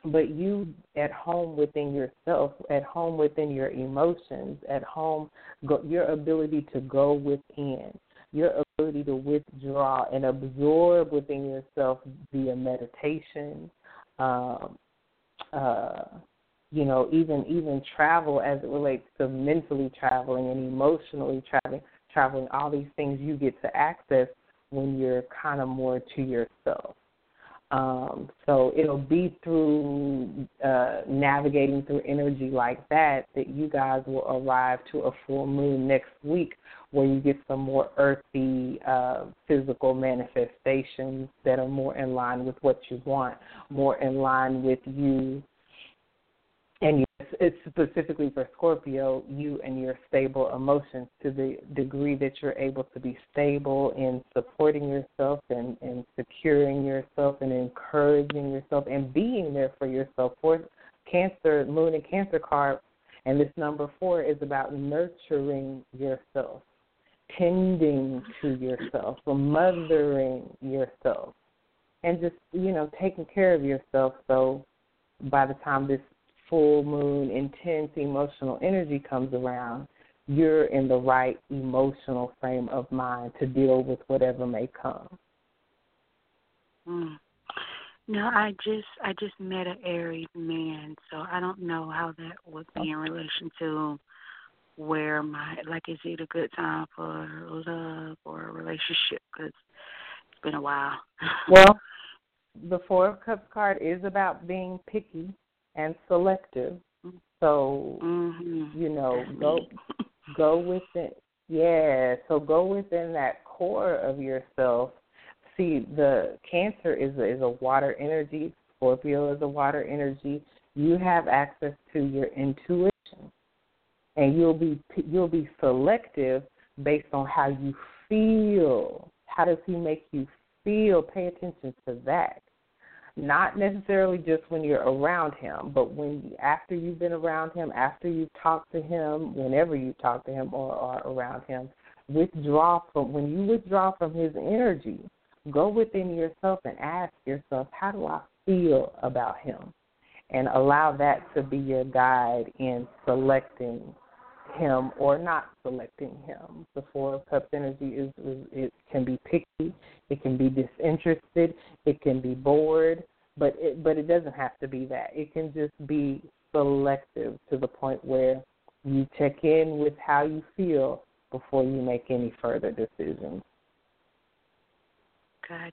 but you at home within yourself, at home within your emotions, at home, go, your ability to go within, your ability to withdraw and absorb within yourself via meditation, um, uh, you know, even even travel as it relates to mentally traveling and emotionally traveling, traveling, all these things you get to access when you're kind of more to yourself. Um, so it'll be through uh, navigating through energy like that that you guys will arrive to a full moon next week where you get some more earthy uh, physical manifestations that are more in line with what you want, more in line with you and it's specifically for Scorpio, you and your stable emotions to the degree that you're able to be stable in supporting yourself and, and securing yourself and encouraging yourself and being there for yourself. For Cancer, Moon and Cancer card, and this number four is about nurturing yourself, tending to yourself, mothering yourself, and just, you know, taking care of yourself so by the time this full moon intense emotional energy comes around, you're in the right emotional frame of mind to deal with whatever may come. Mm. No, I just I just met an Aries man, so I don't know how that would be in relation to where my like is it a good time for love or a relationship? Because it's been a while. (laughs) well, the Four of Cups card is about being picky and selective. So mm-hmm. you know, go (laughs) go within yeah, so go within that core of yourself. See, the Cancer is a, is a water energy. Scorpio is a water energy. You have access to your intuition, and you'll be you'll be selective based on how you feel. How does he make you feel? Pay attention to that not necessarily just when you're around him, but when after you've been around him, after you've talked to him, whenever you talk to him or are around him, withdraw from when you withdraw from his energy, go within yourself and ask yourself, how do I feel about him? And allow that to be your guide in selecting him or not selecting him. The Four of Cups energy is, is it can be picky, it can be disinterested, it can be bored, but it but it doesn't have to be that. It can just be selective to the point where you check in with how you feel before you make any further decisions. Gotcha.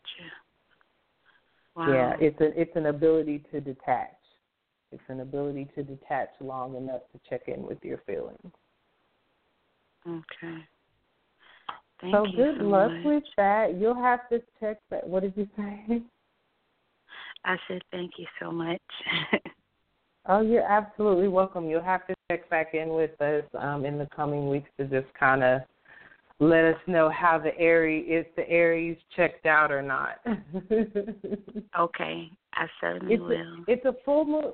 Wow. Yeah, it's a it's an ability to detach. It's an ability to detach long enough to check in with your feelings. Okay. Thank so you good so luck much. with that. You'll have to check that. What did you say? I said thank you so much. (laughs) oh, you're absolutely welcome. You'll have to check back in with us um, in the coming weeks to just kind of let us know how the Aries if the Aries checked out or not. (laughs) okay, I certainly it's will. A, it's a full moon.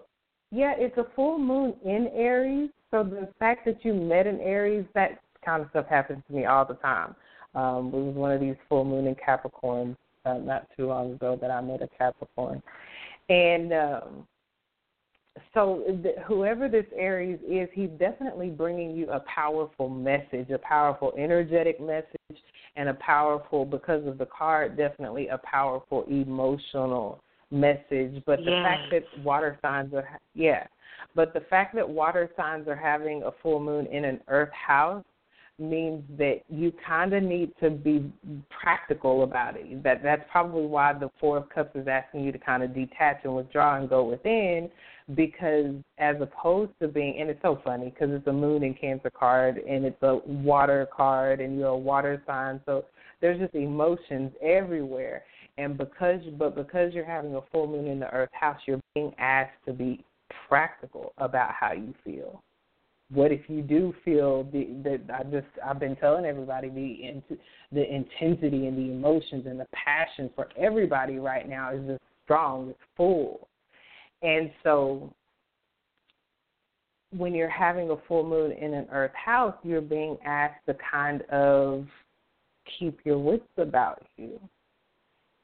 Yeah, it's a full moon in Aries. So the fact that you met an Aries, that kind of stuff happens to me all the time. Um, it was one of these full moon in Capricorn uh, not too long ago that I met a Capricorn, and um, so th- whoever this Aries is, he's definitely bringing you a powerful message, a powerful energetic message, and a powerful because of the card, definitely a powerful emotional message. But the yes. fact that water signs are yeah, but the fact that water signs are having a full moon in an Earth house means that you kind of need to be practical about it. That that's probably why the Four of Cups is asking you to kind of detach and withdraw and go within, because as opposed to being, and it's so funny because it's a Moon and Cancer card and it's a water card and you're a water sign, so there's just emotions everywhere. And because, but because you're having a full moon in the Earth house, you're being asked to be practical about how you feel what if you do feel the that I just I've been telling everybody the the intensity and the emotions and the passion for everybody right now is just strong, it's full. And so when you're having a full moon in an earth house, you're being asked to kind of keep your wits about you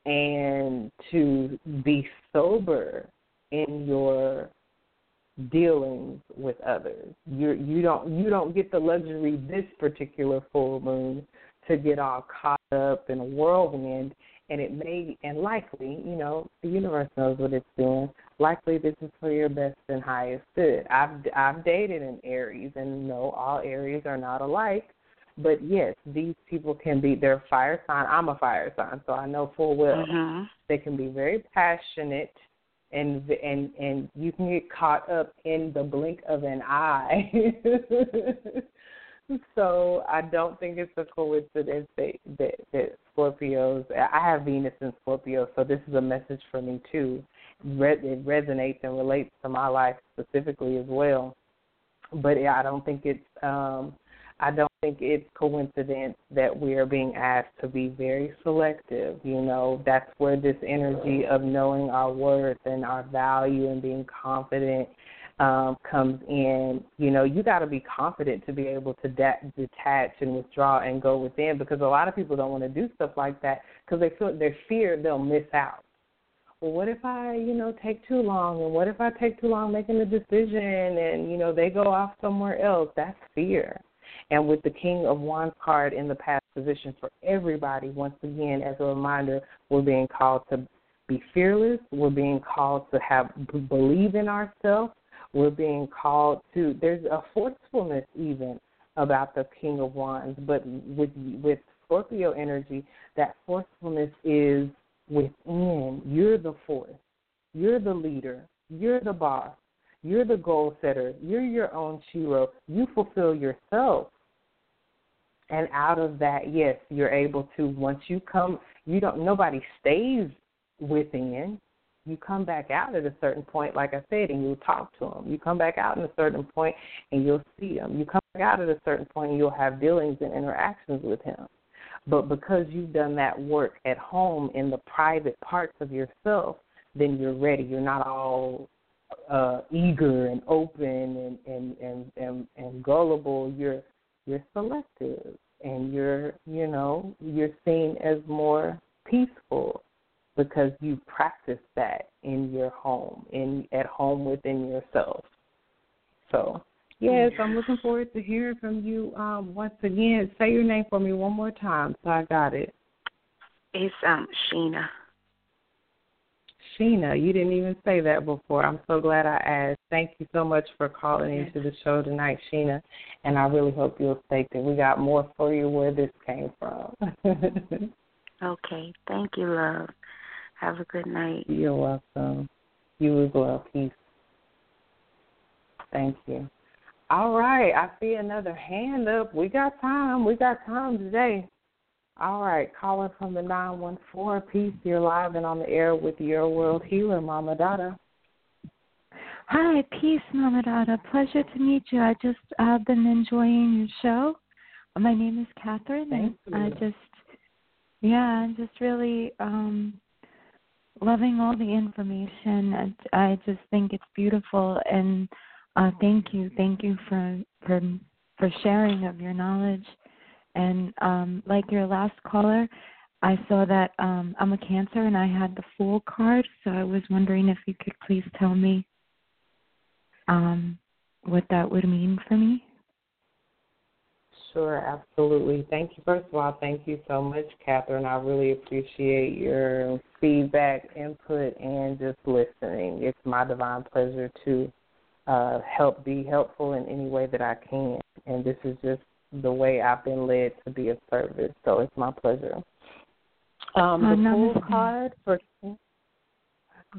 and to be sober in your dealings with others. You you don't you don't get the luxury this particular full moon to get all caught up in a whirlwind and it may and likely, you know, the universe knows what it's doing. Likely this is for your best and highest good. I've I've dated an Aries and no all Aries are not alike. But yes, these people can be they're fire sign. I'm a fire sign, so I know full well Mm-hmm. they can be very passionate and and and you can get caught up in the blink of an eye. (laughs) so I don't think it's a coincidence that, that that Scorpios. I have Venus in Scorpio, so this is a message for me too. It resonates and relates to my life specifically as well. But I don't think it's um I don't think it's coincidence that we are being asked to be very selective. You know, that's where this energy of knowing our worth and our value and being confident um, comes in. You know, you got to be confident to be able to de- detach and withdraw and go within because a lot of people don't want to do stuff like that because they feel they fear they'll miss out. Well, what if I, you know, take too long? And what if I take too long making a decision and, you know, they go off somewhere else? That's fear. And with the King of Wands card in the past position for everybody, once again, as a reminder, we're being called to be fearless. We're being called to have believe in ourselves. We're being called to. There's a forcefulness even about the King of Wands, but with with Scorpio energy, that forcefulness is within. You're the force. You're the leader. You're the boss. You're the goal setter. You're your own hero. You fulfill yourself. And out of that, yes, you're able to once you come, you don't nobody stays within. You come back out at a certain point, like I said, and you'll talk to them. You come back out at a certain point, and you'll see them. You come back out at a certain point, and you'll have dealings and interactions with him. But because you've done that work at home in the private parts of yourself, then you're ready. You're not all uh, eager and open and, and, and, and, and gullible. You're you're selective and you're you know you're seen as more peaceful because you practice that in your home in at home within yourself. So yes i'm looking forward to hearing from you um once again. Say your name for me one more time so i got it. It's um Sheena. Sheena, you didn't even say that before. I'm so glad I asked. Thank you so much for calling into the show tonight, Sheena. And I really hope you'll stay that we got more for you where this came from. (laughs) Okay. Thank you, love. Have a good night. You're welcome. You as well. Peace. Thank you. All right. I see another hand up. We got time. We got time today. All right, calling from the 914 piece. You're live and on the air with your world healer, Mama Dada. Hi, peace, Mama Dada. Pleasure to meet you. I just uh, been enjoying your show. My name is Catherine, Thank and I just, yeah, I'm just really um loving all the information. And I just think it's beautiful, and uh, thank you, thank you for for for sharing of your knowledge. And um, like your last caller, I saw that um, I'm a Cancer, and I had the Fool card. So I was wondering if you could please tell me um, what that would mean for me. Sure, absolutely. Thank you. First of all, thank you so much, Catherine. I really appreciate your feedback, input, and just listening. It's my divine pleasure to uh, help be helpful in any way that I can. And this is just the way I've been led to be of service. So it's my pleasure. Um, Uh, the Fool namaste. card for (laughs)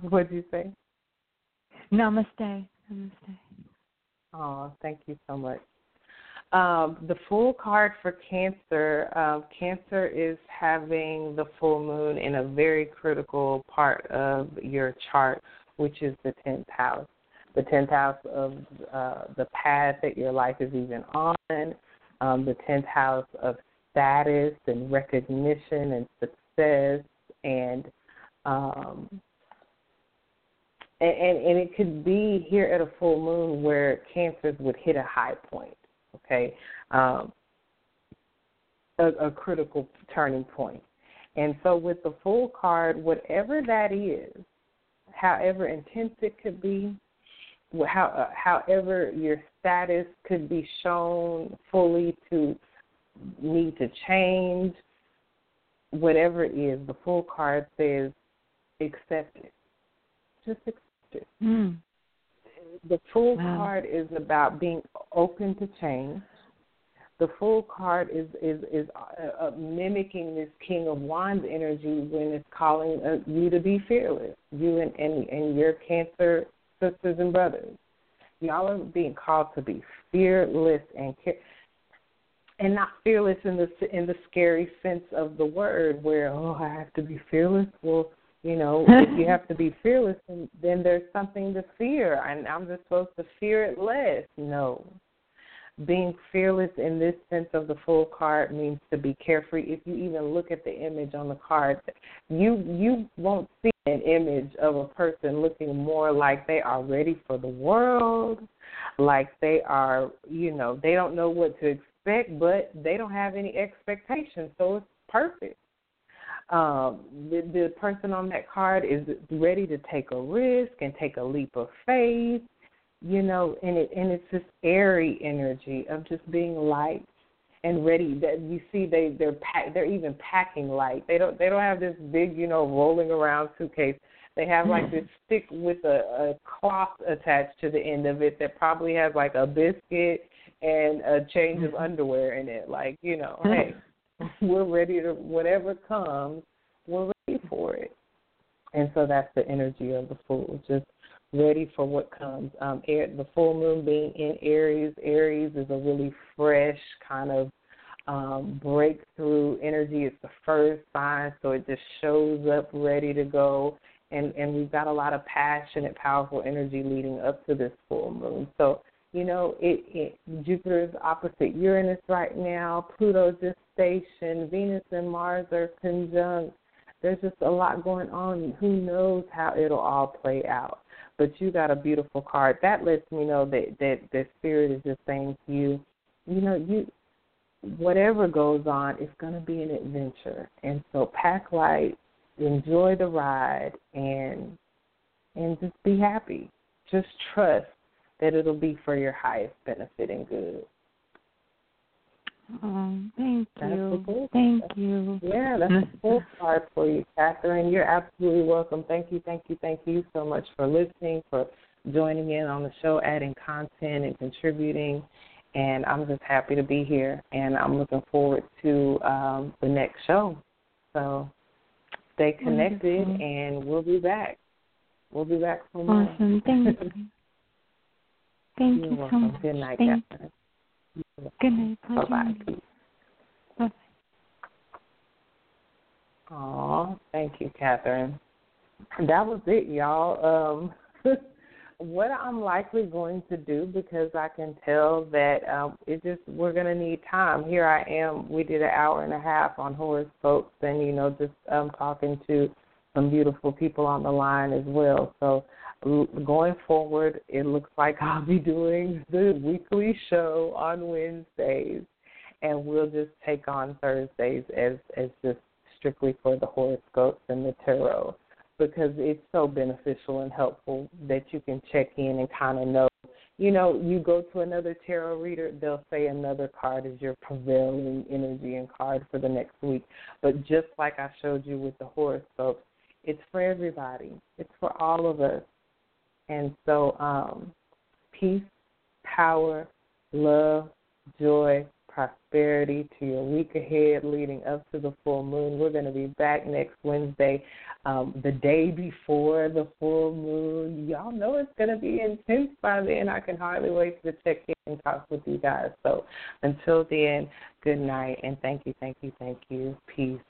what did you say? Namaste. Namaste. Oh, thank you so much. Um, the Fool card for Cancer. Um, cancer is having the full moon in a very critical part of your chart, which is the tenth house. The tenth house of uh, the path that your life is even on. Um, the tenth house of status and recognition and success and um, and, and and it could be here at a full moon where cancers would hit a high point okay um, a, a critical turning point. and so with the Fool card whatever that is however intense it could be how uh, however your status could be shown fully to need to change whatever it is the Fool card says accept it just accept it Mm. the Fool Wow. card is about being open to change. the Fool card is is is uh, uh, mimicking this King of Wands energy when it's calling uh, you to be fearless. You and, and and your Cancer sisters and brothers, y'all are being called to be fearless and care and not fearless in the in the scary sense of the word, where oh I have to be fearless. Well, you know, (laughs) if you have to be fearless, then, then there's something to fear, and I'm just supposed to fear it less. No, being fearless in this sense of the Fool card means to be carefree. If you even look at the image on the card, you you won't see an image of a person looking more like they are ready for the world, like they are, you know, they don't know what to expect, but they don't have any expectations, so it's perfect. Um, the, the person on that card is ready to take a risk and take a leap of faith you know, and it and it's this airy energy of just being light and ready. That you see, they they're pack, they're even packing light. They don't they don't have this big you know rolling around suitcase. They have like this mm-hmm. stick with a, a cloth attached to the end of it that probably has like a biscuit and a change of mm-hmm. underwear in it. Like you know, (laughs) hey, we're ready to whatever comes, we're ready for it. And so that's the energy of the fool. Just ready for what comes. Um, air, the full moon being in Aries, Aries is a really fresh kind of um, breakthrough energy. It's the first sign, so it just shows up ready to go. And and we've got a lot of passionate, powerful energy leading up to this full moon. So you know, it, it Jupiter's opposite Uranus right now. Pluto's just stationed. Venus and Mars are conjunct. There's just a lot going on. Who knows how it'll all play out? But you got a beautiful card. That lets me know that that the spirit is just saying to you, you know, you whatever goes on, it's going to be an adventure, and so pack light, enjoy the ride, and and just be happy. Just trust that it'll be for your highest benefit and good. Oh, thank you. Thank you. Yeah, that's a Fool card for you, Catherine. You're absolutely welcome. Thank you, thank you, thank you so much for listening, for joining in on the show, adding content and contributing. And I'm just happy to be here, and I'm looking forward to um, the next show. So stay connected, Wonderful. and we'll be back. We'll be back for more. Awesome. Thank (laughs) you. Thank You're you welcome. so much. Good night, Thank Catherine. Good night. Bye bye. Bye. Aw, thank you, Catherine. That was it, y'all. Um, (laughs) what I'm likely going to do because I can tell that um, it just we're gonna need time. Here I am. We did an hour and a half on horoscopes, and you know, just um, talking to some beautiful people on the line as well. So going forward, it looks like (laughs) I'll be doing the weekly show on Wednesdays, and we'll just take on Thursdays as as just strictly for the horoscopes and the tarot because it's so beneficial and helpful that you can check in and kind of know. You know, you go to another tarot reader, they'll say another card is your prevailing energy and card for the next week. But just like I showed you with the horoscopes, it's for everybody. It's for all of us. And so, um, peace, power, love, joy, prosperity to your week ahead leading up to the full moon. We're going to be back next Wednesday, um, the day before the full moon. Y'all know it's going to be intense by then. I can hardly wait to check in and talk with you guys. So until then, good night and thank you, thank you, thank you. Peace.